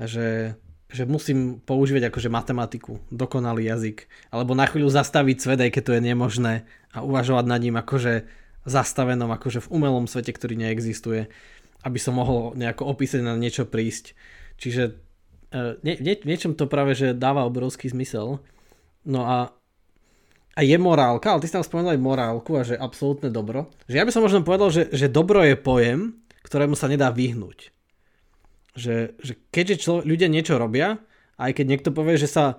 Že že musím používať akože matematiku, dokonalý jazyk, alebo na chvíľu zastaviť svet, aj keď to je nemožné a uvažovať nad ním akože zastavenom, akože v umelom svete, ktorý neexistuje, aby som mohol nejako opísať na niečo prísť. Čiže e, nie, nie, niečom to práve, že dáva obrovský zmysel. No a, a je morálka, ale ty si tam spomenul aj morálku a že absolútne dobro. Že ja by som možno povedal, že, že dobro je pojem, ktorému sa nedá vyhnúť že, že keďže člo, ľudia niečo robia, aj keď niekto povie, že sa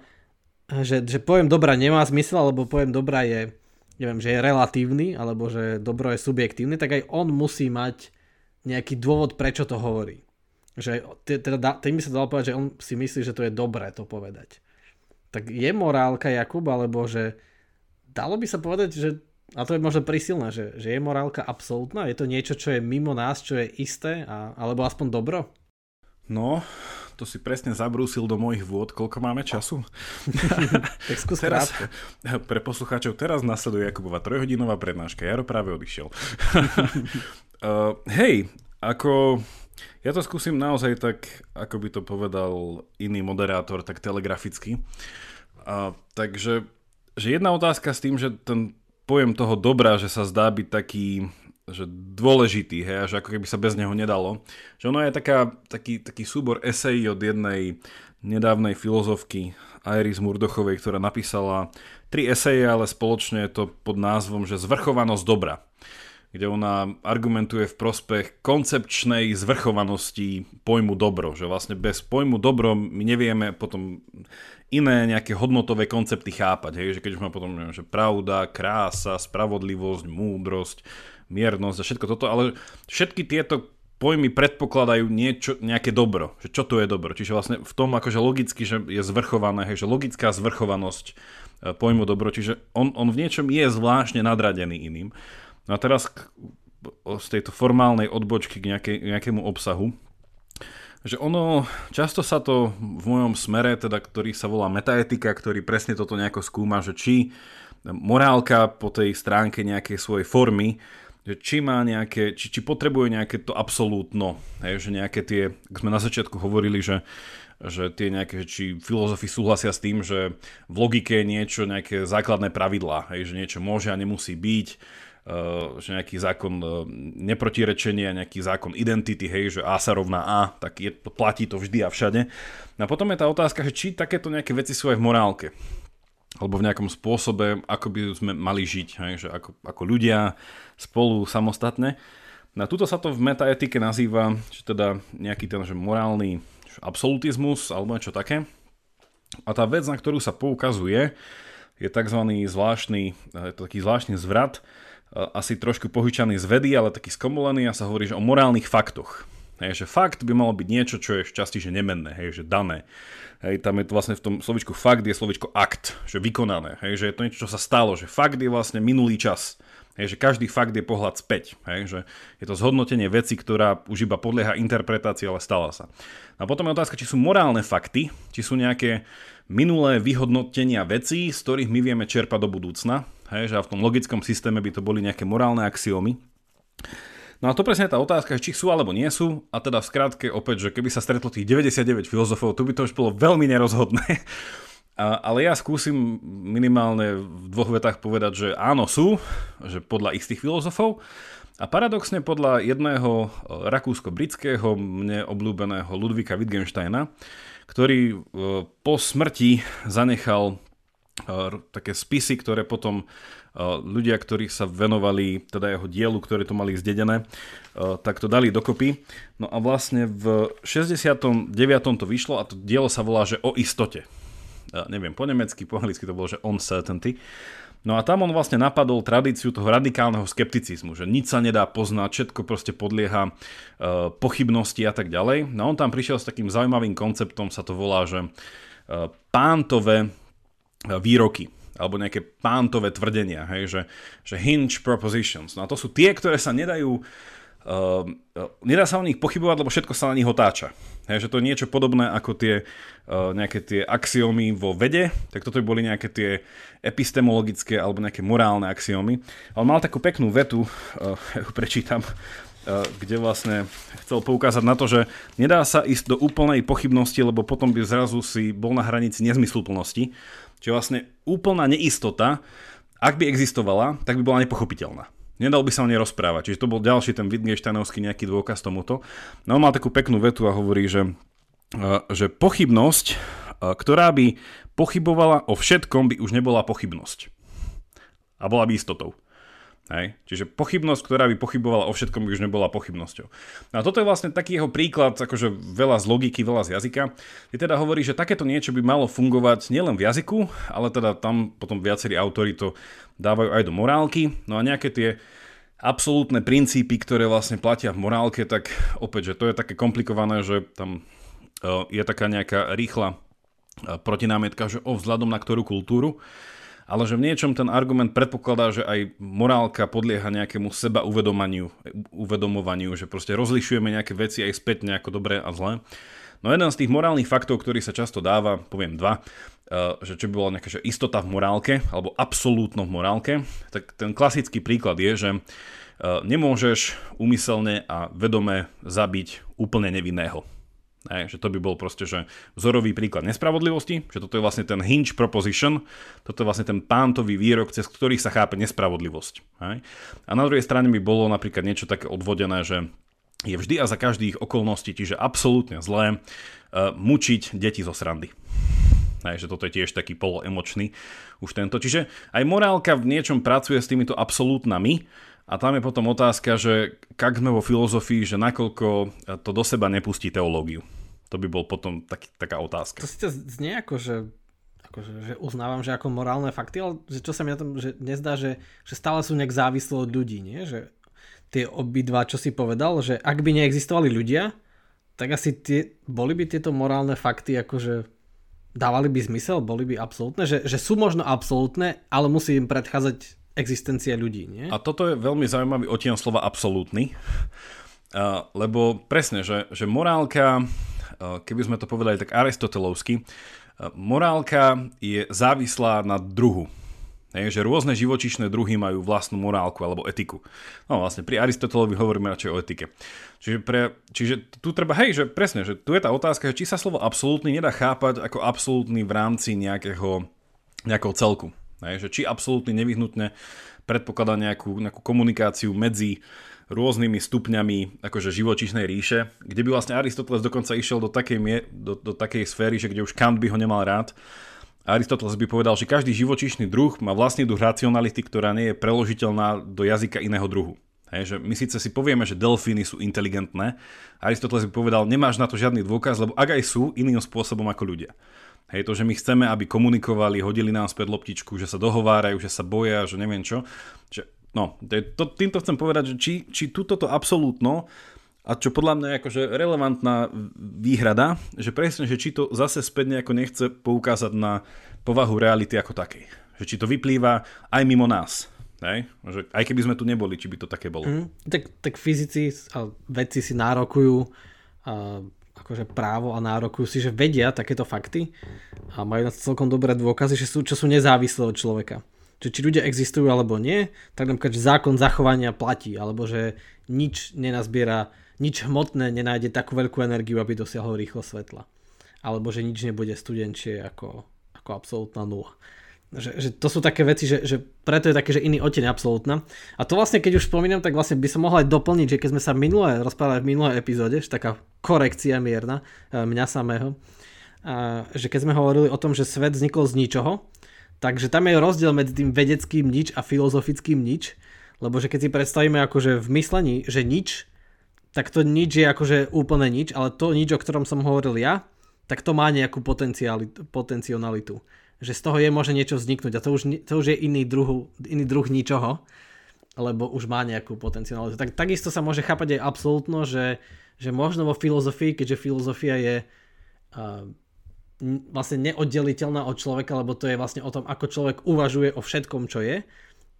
že, že pojem dobra nemá zmysel, alebo pojem dobra je, neviem, že je relatívny, alebo že dobro je subjektívne, tak aj on musí mať nejaký dôvod, prečo to hovorí. Že teda tým by sa dalo povedať, že on si myslí, že to je dobré to povedať. Tak je morálka Jakub, alebo že dalo by sa povedať, že a to je možno prísilné, že, že je morálka absolútna? Je to niečo, čo je mimo nás, čo je isté? A, alebo aspoň dobro? No, to si presne zabrúsil do mojich vôd. Koľko máme času? tak skús teraz, Pre poslucháčov teraz nasleduje Jakubova trojhodinová prednáška. Jaro práve odišiel. uh, hej, ako... Ja to skúsim naozaj tak, ako by to povedal iný moderátor, tak telegraficky. Uh, takže že jedna otázka s tým, že ten pojem toho dobra, že sa zdá byť taký že dôležitý, hej, že ako keby sa bez neho nedalo. Že ono je taká, taký, taký súbor esejí od jednej nedávnej filozofky Iris Murdochovej, ktorá napísala tri eseje, ale spoločne je to pod názvom, že zvrchovanosť dobra kde ona argumentuje v prospech koncepčnej zvrchovanosti pojmu dobro, že vlastne bez pojmu dobro my nevieme potom iné nejaké hodnotové koncepty chápať, hej? že keď už má potom neviem, že pravda, krása, spravodlivosť, múdrosť, miernosť a všetko toto, ale všetky tieto pojmy predpokladajú niečo, nejaké dobro, že čo to je dobro. Čiže vlastne v tom akože logicky, že je zvrchované, hej, že logická zvrchovanosť e, pojmu dobro, čiže on, on v niečom je zvláštne nadradený iným. No a teraz k, z tejto formálnej odbočky k nejakej, nejakému obsahu, že ono, často sa to v mojom smere, teda, ktorý sa volá metaetika, ktorý presne toto nejako skúma, že či morálka po tej stránke nejakej svojej formy že či má nejaké, či, či potrebuje nejaké to absolútno, hej, že nejaké tie, ako sme na začiatku hovorili, že, že tie nejaké, či filozofi súhlasia s tým, že v logike je niečo, nejaké základné pravidlá, hej, že niečo môže a nemusí byť, uh, že nejaký zákon uh, neprotirečenia, nejaký zákon identity, hej, že A sa rovná A, tak je, platí to vždy a všade. No a potom je tá otázka, že či takéto nejaké veci sú aj v morálke alebo v nejakom spôsobe, ako by sme mali žiť, hej, že ako, ako ľudia spolu samostatne. Na túto sa to v metaetike nazýva, že teda nejaký ten že morálny absolutizmus alebo niečo také. A tá vec, na ktorú sa poukazuje, je tzv. zvláštny, je to taký zvláštny zvrat, asi trošku pohyčaný z vedy, ale taký skomolený a sa hovorí, že o morálnych faktoch. Hej, že fakt by malo byť niečo, čo je v časti že nemenné, hej, že dané. Hej, tam je to vlastne v tom slovičku fakt je slovičko akt, že vykonané, hej, že je to niečo, čo sa stalo, že fakt je vlastne minulý čas. Hej, že každý fakt je pohľad späť. Hej, že je to zhodnotenie veci, ktorá už iba podlieha interpretácii, ale stala sa. A potom je otázka, či sú morálne fakty, či sú nejaké minulé vyhodnotenia vecí, z ktorých my vieme čerpať do budúcna. Hej, že v tom logickom systéme by to boli nejaké morálne axiómy. No a to presne je tá otázka, či sú alebo nie sú. A teda v skratke opäť, že keby sa stretlo tých 99 filozofov, tu by to už bolo veľmi nerozhodné. A, ale ja skúsim minimálne v dvoch vetách povedať, že áno sú, že podľa istých filozofov. A paradoxne podľa jedného rakúsko-britského, mne obľúbeného Ludvika Wittgensteina, ktorý e, po smrti zanechal e, také spisy, ktoré potom ľudia, ktorí sa venovali teda jeho dielu, ktoré to mali zdedené, tak to dali dokopy. No a vlastne v 69. to vyšlo a to dielo sa volá, že o istote. Neviem, po nemecky, po anglicky to bolo, že on certainty. No a tam on vlastne napadol tradíciu toho radikálneho skepticizmu, že nič sa nedá poznať, všetko proste podlieha uh, pochybnosti a tak ďalej. No a on tam prišiel s takým zaujímavým konceptom, sa to volá, že uh, pántové výroky alebo nejaké pántové tvrdenia, hej, že, že hinge propositions. No a to sú tie, ktoré sa nedajú, uh, nedá sa o nich pochybovať, lebo všetko sa na nich otáča. Hej, že to je niečo podobné ako tie uh, nejaké tie axiómy vo vede, tak toto by boli nejaké tie epistemologické alebo nejaké morálne axiómy. Ale mal takú peknú vetu, uh, ja ju prečítam, uh, kde vlastne chcel poukázať na to, že nedá sa ísť do úplnej pochybnosti, lebo potom by zrazu si bol na hranici nezmysluplnosti. Čiže vlastne úplná neistota, ak by existovala, tak by bola nepochopiteľná. Nedal by sa o nej rozprávať. Čiže to bol ďalší ten Wittgensteinovský nejaký dôkaz tomuto. No on mal takú peknú vetu a hovorí, že, e, že pochybnosť, e, ktorá by pochybovala o všetkom, by už nebola pochybnosť. A bola by istotou. Hej? Čiže pochybnosť, ktorá by pochybovala o všetkom, by už nebola pochybnosťou. No a toto je vlastne taký jeho príklad, akože veľa z logiky, veľa z jazyka, kde teda hovorí, že takéto niečo by malo fungovať nielen v jazyku, ale teda tam potom viacerí autori to dávajú aj do morálky. No a nejaké tie absolútne princípy, ktoré vlastne platia v morálke, tak opäť, že to je také komplikované, že tam e, je taká nejaká rýchla e, protinámietka, že o vzhľadom na ktorú kultúru ale že v niečom ten argument predpokladá, že aj morálka podlieha nejakému seba uvedomaniu, uvedomovaniu, že proste rozlišujeme nejaké veci aj späť nejako dobré a zlé. No jeden z tých morálnych faktov, ktorý sa často dáva, poviem dva, eh, že čo by bola nejaká že istota v morálke, alebo absolútno v morálke, tak ten klasický príklad je, že eh, nemôžeš úmyselne a vedome zabiť úplne nevinného. Hej, že to by bol proste že vzorový príklad nespravodlivosti, že toto je vlastne ten hinge proposition, toto je vlastne ten pántový výrok, cez ktorý sa chápe nespravodlivosť. Hej. A na druhej strane by bolo napríklad niečo také odvodené, že je vždy a za každých okolností, čiže absolútne zlé, uh, mučiť deti zo srandy. Hej, že toto je tiež taký poloemočný už tento. Čiže aj morálka v niečom pracuje s týmito absolútnami, a tam je potom otázka, že kak sme vo filozofii, že nakoľko to do seba nepustí teológiu. To by bol potom tak, taká otázka. To to znie ako, že, ako že, že uznávam, že ako morálne fakty, ale že čo sa mi na tom že nezdá, že, že stále sú nejak závislé od ľudí, nie? Že tie obidva, čo si povedal, že ak by neexistovali ľudia, tak asi tie, boli by tieto morálne fakty akože dávali by zmysel, boli by absolútne, že, že sú možno absolútne, ale musí im predchádzať existencia ľudí, nie? A toto je veľmi zaujímavý odtieň slova absolútny, lebo presne, že, že morálka, keby sme to povedali tak aristotelovsky, morálka je závislá na druhu. Je, že rôzne živočišné druhy majú vlastnú morálku alebo etiku. No vlastne pri Aristotelovi hovoríme radšej o etike. Čiže, pre, čiže tu treba, hej, že presne, že tu je tá otázka, že či sa slovo absolútny nedá chápať ako absolútny v rámci nejakého, nejakého celku. Hej, že či absolútne nevyhnutne predpokladá nejakú, nejakú komunikáciu medzi rôznymi stupňami akože živočíšnej ríše, kde by vlastne Aristoteles dokonca išiel do takej, do, do takej sféry, že kde už Kant by ho nemal rád. Aristoteles by povedal, že každý živočíšny druh má vlastný druh racionality, ktorá nie je preložiteľná do jazyka iného druhu. Hej, že my síce si povieme, že delfíny sú inteligentné, Aristoteles by povedal, nemáš na to žiadny dôkaz, lebo ak aj sú, iným spôsobom ako ľudia. Hej, to, že my chceme, aby komunikovali, hodili nám späť loptičku, že sa dohovárajú, že sa boja, že neviem čo. Že, no, to, týmto chcem povedať, že či, či túto to absolútno, a čo podľa mňa je akože relevantná výhrada, že presne, že či to zase späť nejako nechce poukázať na povahu reality ako takej. Že či to vyplýva aj mimo nás. Hej? Že aj keby sme tu neboli, či by to také bolo. Mm, tak, tak fyzici a vedci si nárokujú a akože právo a nárokujú si, že vedia takéto fakty a majú na celkom dobré dôkazy, že sú, čo sú nezávislé od človeka. že či ľudia existujú alebo nie, tak napríklad, že zákon zachovania platí, alebo že nič nenazbiera, nič hmotné nenájde takú veľkú energiu, aby dosiahlo rýchlo svetla. Alebo že nič nebude studenčie ako, ako absolútna nula. Že, že to sú také veci, že, že preto je také, že iný oteň absolútna. A to vlastne, keď už spomínam, tak vlastne by som mohol aj doplniť, že keď sme sa minulé rozprávali v minulé epizóde, že taká korekcia mierna e, mňa samého, a, že keď sme hovorili o tom, že svet vznikol z ničoho, takže tam je rozdiel medzi tým vedeckým nič a filozofickým nič, lebo že keď si predstavíme akože v myslení, že nič, tak to nič je akože úplne nič, ale to nič, o ktorom som hovoril ja, tak to má nejakú potencialitu že z toho je môže niečo vzniknúť a to už, to už je iný, druhu, iný druh ničoho, lebo už má nejakú potenciálitu. Tak, takisto sa môže chápať aj absolútno, že, že možno vo filozofii, keďže filozofia je uh, vlastne neoddeliteľná od človeka, lebo to je vlastne o tom, ako človek uvažuje o všetkom, čo je,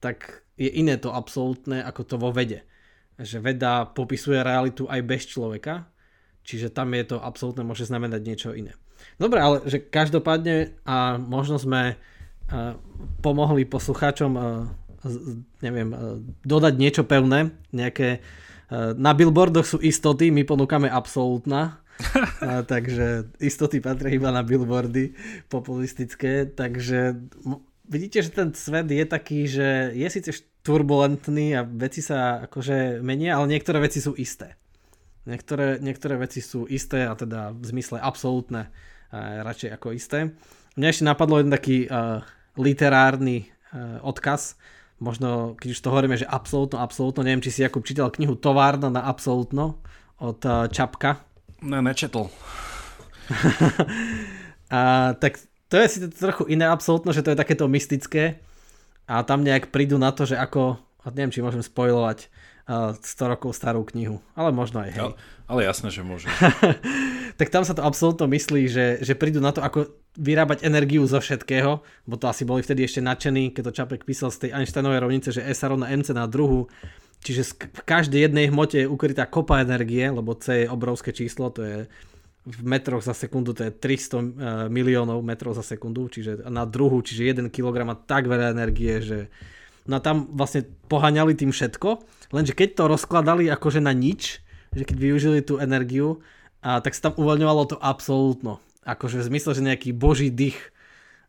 tak je iné to absolútne ako to vo vede. Že veda popisuje realitu aj bez človeka, čiže tam je to absolútne môže znamenať niečo iné. Dobre, ale že každopádne a možno sme a, pomohli poslucháčom a, neviem, a, dodať niečo pevné, nejaké na billboardoch sú istoty, my ponúkame absolútna, a, takže istoty patria iba na billboardy populistické, takže vidíte, že ten svet je taký, že je síce turbulentný a veci sa akože menia, ale niektoré veci sú isté. Niektoré, niektoré veci sú isté a teda v zmysle absolútne radšej ako isté. Mňa ešte napadlo jeden taký uh, literárny uh, odkaz, možno keď už to hovoríme, že absolútno, absolútno, neviem, či si Jakub čítal knihu Továrna na absolútno od uh, Čapka. Ne, nečetl. a, tak to je si trochu iné absolútno, že to je takéto mystické a tam nejak prídu na to, že ako, neviem, či môžem spojovať uh, 100 rokov starú knihu, ale možno aj hej. Ale, ale jasné, že môže. tak tam sa to absolútne myslí, že, že prídu na to, ako vyrábať energiu zo všetkého, bo to asi boli vtedy ešte nadšení, keď to Čapek písal z tej Einsteinovej rovnice, že S rovná MC na druhu, čiže v každej jednej hmote je ukrytá kopa energie, lebo C je obrovské číslo, to je v metroch za sekundu, to je 300 e, miliónov metrov za sekundu, čiže na druhu, čiže 1 kg má tak veľa energie, že no a tam vlastne poháňali tým všetko, lenže keď to rozkladali akože na nič, že keď využili tú energiu, a tak sa tam uvoľňovalo to absolútno. Akože v zmysle, že nejaký boží dých,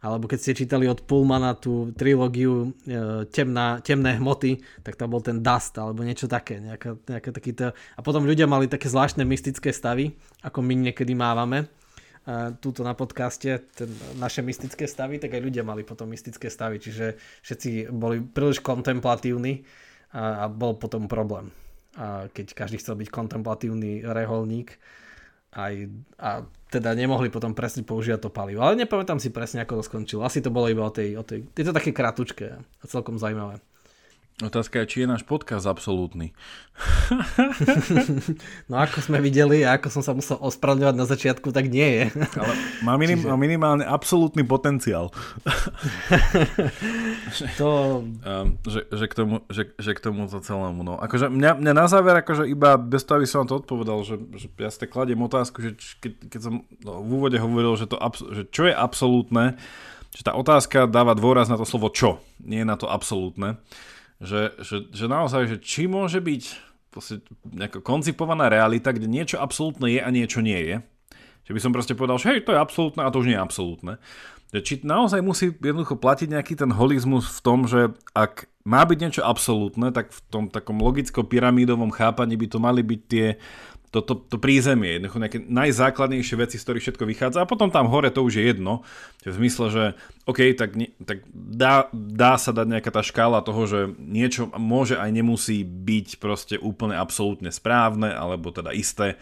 alebo keď ste čítali od Pullmana tú trilógiu e, temná, temné hmoty, tak tam bol ten dust alebo niečo také. Nejaká, nejaká takýto... A potom ľudia mali také zvláštne mystické stavy, ako my niekedy mávame e, túto na podcaste, ten, naše mystické stavy, tak aj ľudia mali potom mystické stavy, čiže všetci boli príliš kontemplatívni a, a bol potom problém. A keď každý chcel byť kontemplatívny reholník, aj, a teda nemohli potom presne používať to palivo. Ale nepamätám si presne, ako to skončilo. Asi to bolo iba o tej, o tej je to také kratučké a celkom zaujímavé. Otázka je, či je náš podcast absolútny. no ako sme videli a ako som sa musel ospravedlňovať na začiatku, tak nie je. Ale má, minim, Čiže... má minimálne absolútny potenciál. to... Um, že, že, k tomu, že, že k tomu to celému. No. Akože mňa, mňa na záver, akože iba bez toho, aby som to odpovedal, že, že ja ste kladiem otázku, že keď, keď som no, v úvode hovoril, že, to, že čo je absolútne, že tá otázka dáva dôraz na to slovo čo, nie na to absolútne že, že, že naozaj, že či môže byť nejaká koncipovaná realita, kde niečo absolútne je a niečo nie je. Že by som proste povedal, že hej, to je absolútne a to už nie je absolútne. Že či naozaj musí jednoducho platiť nejaký ten holizmus v tom, že ak má byť niečo absolútne, tak v tom takom logicko-pyramídovom chápaní by to mali byť tie to, to, to prízemie, jednoducho nejaké najzákladnejšie veci, z ktorých všetko vychádza. A potom tam hore to už je jedno, v zmysle, že OK, tak, tak dá, dá sa dať nejaká tá škála toho, že niečo môže aj nemusí byť proste úplne absolútne správne, alebo teda isté,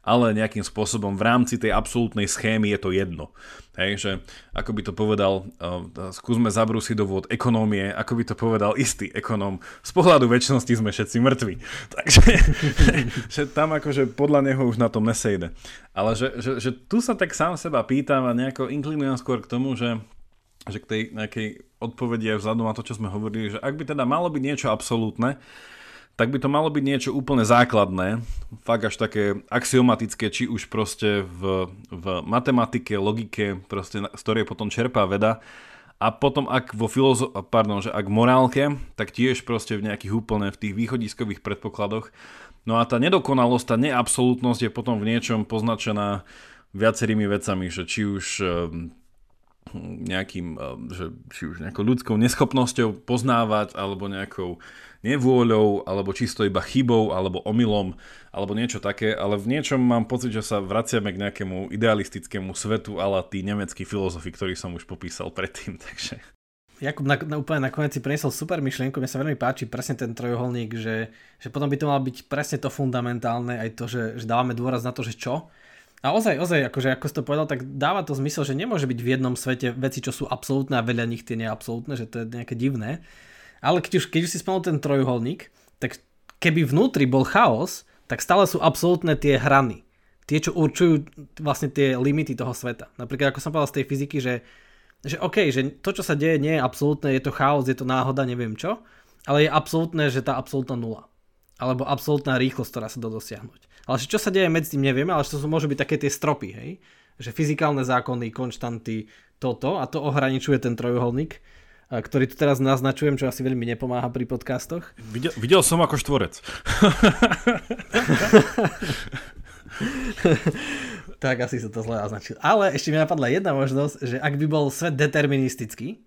ale nejakým spôsobom v rámci tej absolútnej schémy je to jedno. Hej, že ako by to povedal, uh, skúsme zabrúsiť do vôd ekonómie, ako by to povedal istý ekonóm, z pohľadu väčšnosti sme všetci mŕtvi. Takže že tam akože podľa neho už na tom nesejde. Ale že, že, že tu sa tak sám seba pýtam a nejako inklinujem skôr k tomu, že že k tej nejakej odpovedi aj vzhľadom na to, čo sme hovorili, že ak by teda malo byť niečo absolútne, tak by to malo byť niečo úplne základné, fakt až také axiomatické, či už proste v, v matematike, logike, proste, z ktorej potom čerpá veda, a potom ak vo filozo- pardon, že ak morálke, tak tiež proste v nejakých úplne v tých východiskových predpokladoch. No a tá nedokonalosť, tá neabsolútnosť je potom v niečom poznačená viacerými vecami, že či už ehm, nejakým, ehm, že či už nejakou ľudskou neschopnosťou poznávať, alebo nejakou nevôľou, alebo čisto iba chybou, alebo omylom, alebo niečo také, ale v niečom mám pocit, že sa vraciame k nejakému idealistickému svetu, ale tí nemeckí filozofi, ktorý som už popísal predtým, takže... Jakub na, na, úplne nakoniec si priniesol super myšlienku, mne sa veľmi páči presne ten trojuholník, že, že potom by to malo byť presne to fundamentálne, aj to, že, že dávame dôraz na to, že čo. A ozaj, ozaj, akože ako si to povedal, tak dáva to zmysel, že nemôže byť v jednom svete veci, čo sú absolútne a veľa nich tie neabsolútne, že to je nejaké divné. Ale keď už, keď už si spomenul ten trojuholník, tak keby vnútri bol chaos, tak stále sú absolútne tie hrany. Tie, čo určujú vlastne tie limity toho sveta. Napríklad, ako som povedal z tej fyziky, že, že OK, že to, čo sa deje, nie je absolútne, je to chaos, je to náhoda, neviem čo, ale je absolútne, že tá absolútna nula. Alebo absolútna rýchlosť, ktorá sa dá dosiahnuť. Ale čo sa deje medzi tým, nevieme, ale to sú, môžu byť také tie stropy, hej? Že fyzikálne zákony, konštanty, toto a to ohraničuje ten trojuholník ktorý tu teraz naznačujem, čo asi veľmi nepomáha pri podcastoch. Videl, videl som ako štvorec. tak asi sa to zle naznačil. Ale ešte mi napadla jedna možnosť, že ak by bol svet deterministický,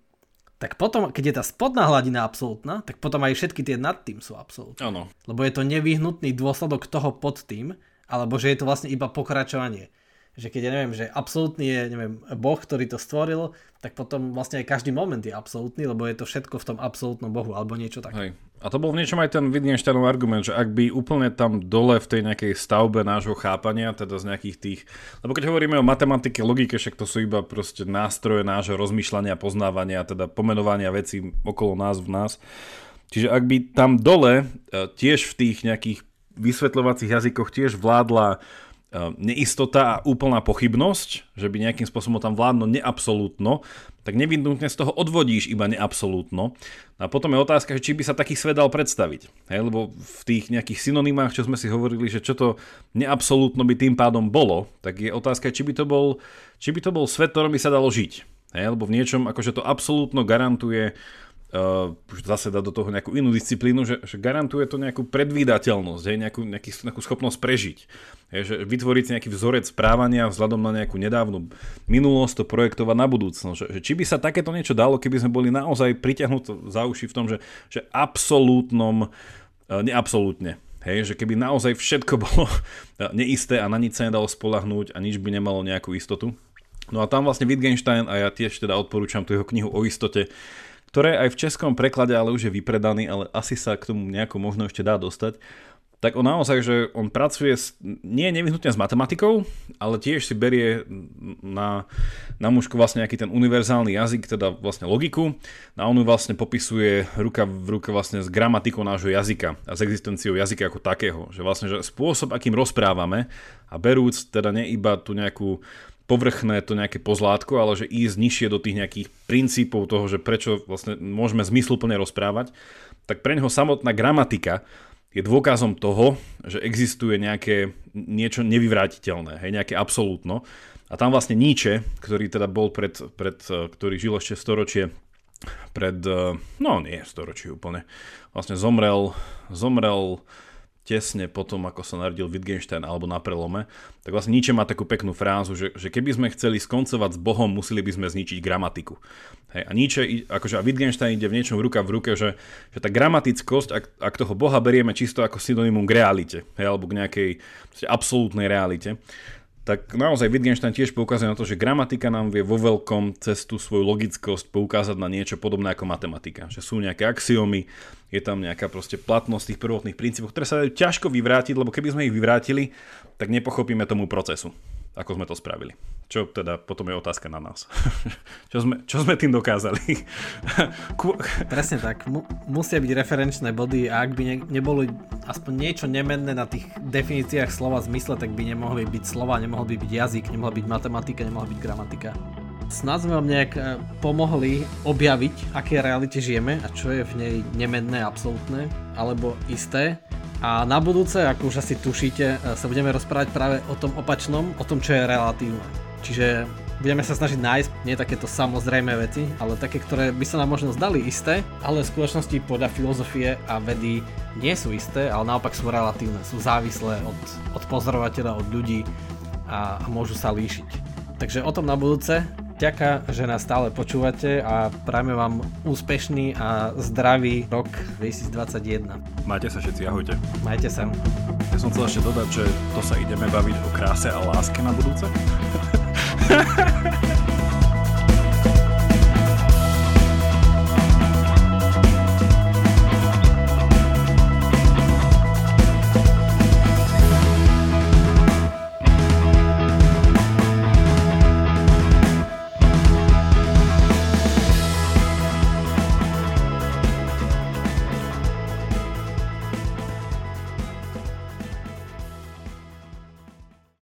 tak potom, keď je tá spodná hladina absolútna, tak potom aj všetky tie nad tým sú absolútne. Áno. Lebo je to nevyhnutný dôsledok toho pod tým, alebo že je to vlastne iba pokračovanie že keď ja neviem, že absolútny je neviem, Boh, ktorý to stvoril, tak potom vlastne aj každý moment je absolútny, lebo je to všetko v tom absolútnom Bohu alebo niečo také. Hej. A to bol v niečom aj ten Wittgensteinov argument, že ak by úplne tam dole v tej nejakej stavbe nášho chápania, teda z nejakých tých... Lebo keď hovoríme o matematike, logike, však to sú iba proste nástroje nášho rozmýšľania, poznávania, teda pomenovania vecí okolo nás v nás. Čiže ak by tam dole e, tiež v tých nejakých vysvetľovacích jazykoch tiež vládla neistota a úplná pochybnosť, že by nejakým spôsobom tam vládno neabsolútno, tak nevyhnutne z toho odvodíš iba neabsolútno. A potom je otázka, či by sa taký svet dal predstaviť. Hej, lebo v tých nejakých synonymách, čo sme si hovorili, že čo to neabsolútno by tým pádom bolo, tak je otázka, či by to bol, či by to bol svet, ktorom by sa dalo žiť. Hej, lebo v niečom akože to absolútno garantuje uh, zase dá do toho nejakú inú disciplínu, že, že garantuje to nejakú predvídateľnosť, hej, nejakú, nejaký, nejakú schopnosť prežiť. Hej, že vytvoriť nejaký vzorec správania vzhľadom na nejakú nedávnu minulosť, to projektovať na budúcnosť. Že, že či by sa takéto niečo dalo, keby sme boli naozaj priťahnutí za uši v tom, že, že absolútnom, uh, neabsolútne. Hej, že keby naozaj všetko bolo neisté a na nič sa nedalo spolahnúť a nič by nemalo nejakú istotu. No a tam vlastne Wittgenstein, a ja tiež teda odporúčam tú jeho knihu o istote, ktoré aj v českom preklade ale už je vypredaný, ale asi sa k tomu nejako možno ešte dá dostať, tak on naozaj, že on pracuje s, nie nevyhnutne s matematikou, ale tiež si berie na, na mužku vlastne nejaký ten univerzálny jazyk, teda vlastne logiku. A on ju vlastne popisuje ruka v ruke vlastne s gramatikou nášho jazyka a s existenciou jazyka ako takého. Že vlastne že spôsob, akým rozprávame a berúc teda nie iba tú nejakú povrchné to nejaké pozlátko, ale že ísť nižšie do tých nejakých princípov toho, že prečo vlastne môžeme zmysluplne rozprávať, tak pre neho samotná gramatika je dôkazom toho, že existuje nejaké niečo nevyvrátiteľné, hej, nejaké absolútno. A tam vlastne Nietzsche, ktorý teda bol pred, pred ktorý žil ešte storočie pred, no nie storočie úplne, vlastne zomrel, zomrel tesne potom, ako sa narodil Wittgenstein alebo na prelome, tak vlastne Nietzsche má takú peknú frázu, že, že keby sme chceli skoncovať s Bohom, museli by sme zničiť gramatiku. Hej, a Nietzsche, akože a Wittgenstein ide v niečom ruka v ruke, že, že tá gramatickosť, ak, ak toho Boha berieme čisto ako synonymum k realite, hej, alebo k nejakej absolútnej realite, tak naozaj Wittgenstein tiež poukazuje na to, že gramatika nám vie vo veľkom cez tú svoju logickosť poukázať na niečo podobné ako matematika. Že sú nejaké axiomy, je tam nejaká proste platnosť tých prvotných princípov, ktoré sa dajú ťažko vyvrátiť, lebo keby sme ich vyvrátili, tak nepochopíme tomu procesu ako sme to spravili. Čo teda potom je otázka na nás. čo, sme, čo sme tým dokázali? Presne tak. Mu, musia byť referenčné body a ak by ne, nebolo aspoň niečo nemenné na tých definíciách slova zmysle, tak by nemohli byť slova, nemohol by byť jazyk, nemohla byť matematika, nemohla byť gramatika. Snad sme vám nejak e, pomohli objaviť, aké realite žijeme a čo je v nej nemenné, absolútne alebo isté a na budúce, ako už asi tušíte, e, sa budeme rozprávať práve o tom opačnom, o tom, čo je relatívne. Čiže Budeme sa snažiť nájsť nie takéto samozrejme veci, ale také, ktoré by sa nám možno zdali isté, ale v skutočnosti podľa filozofie a vedy nie sú isté, ale naopak sú relatívne, sú závislé od, od pozorovateľa, od ľudí a, a môžu sa líšiť. Takže o tom na budúce. Ďaká, že nás stále počúvate a prajme vám úspešný a zdravý rok 2021. Majte sa všetci, ahojte. Majte sa. Ja som chcel ešte dodať, že to sa ideme baviť o kráse a láske na budúce.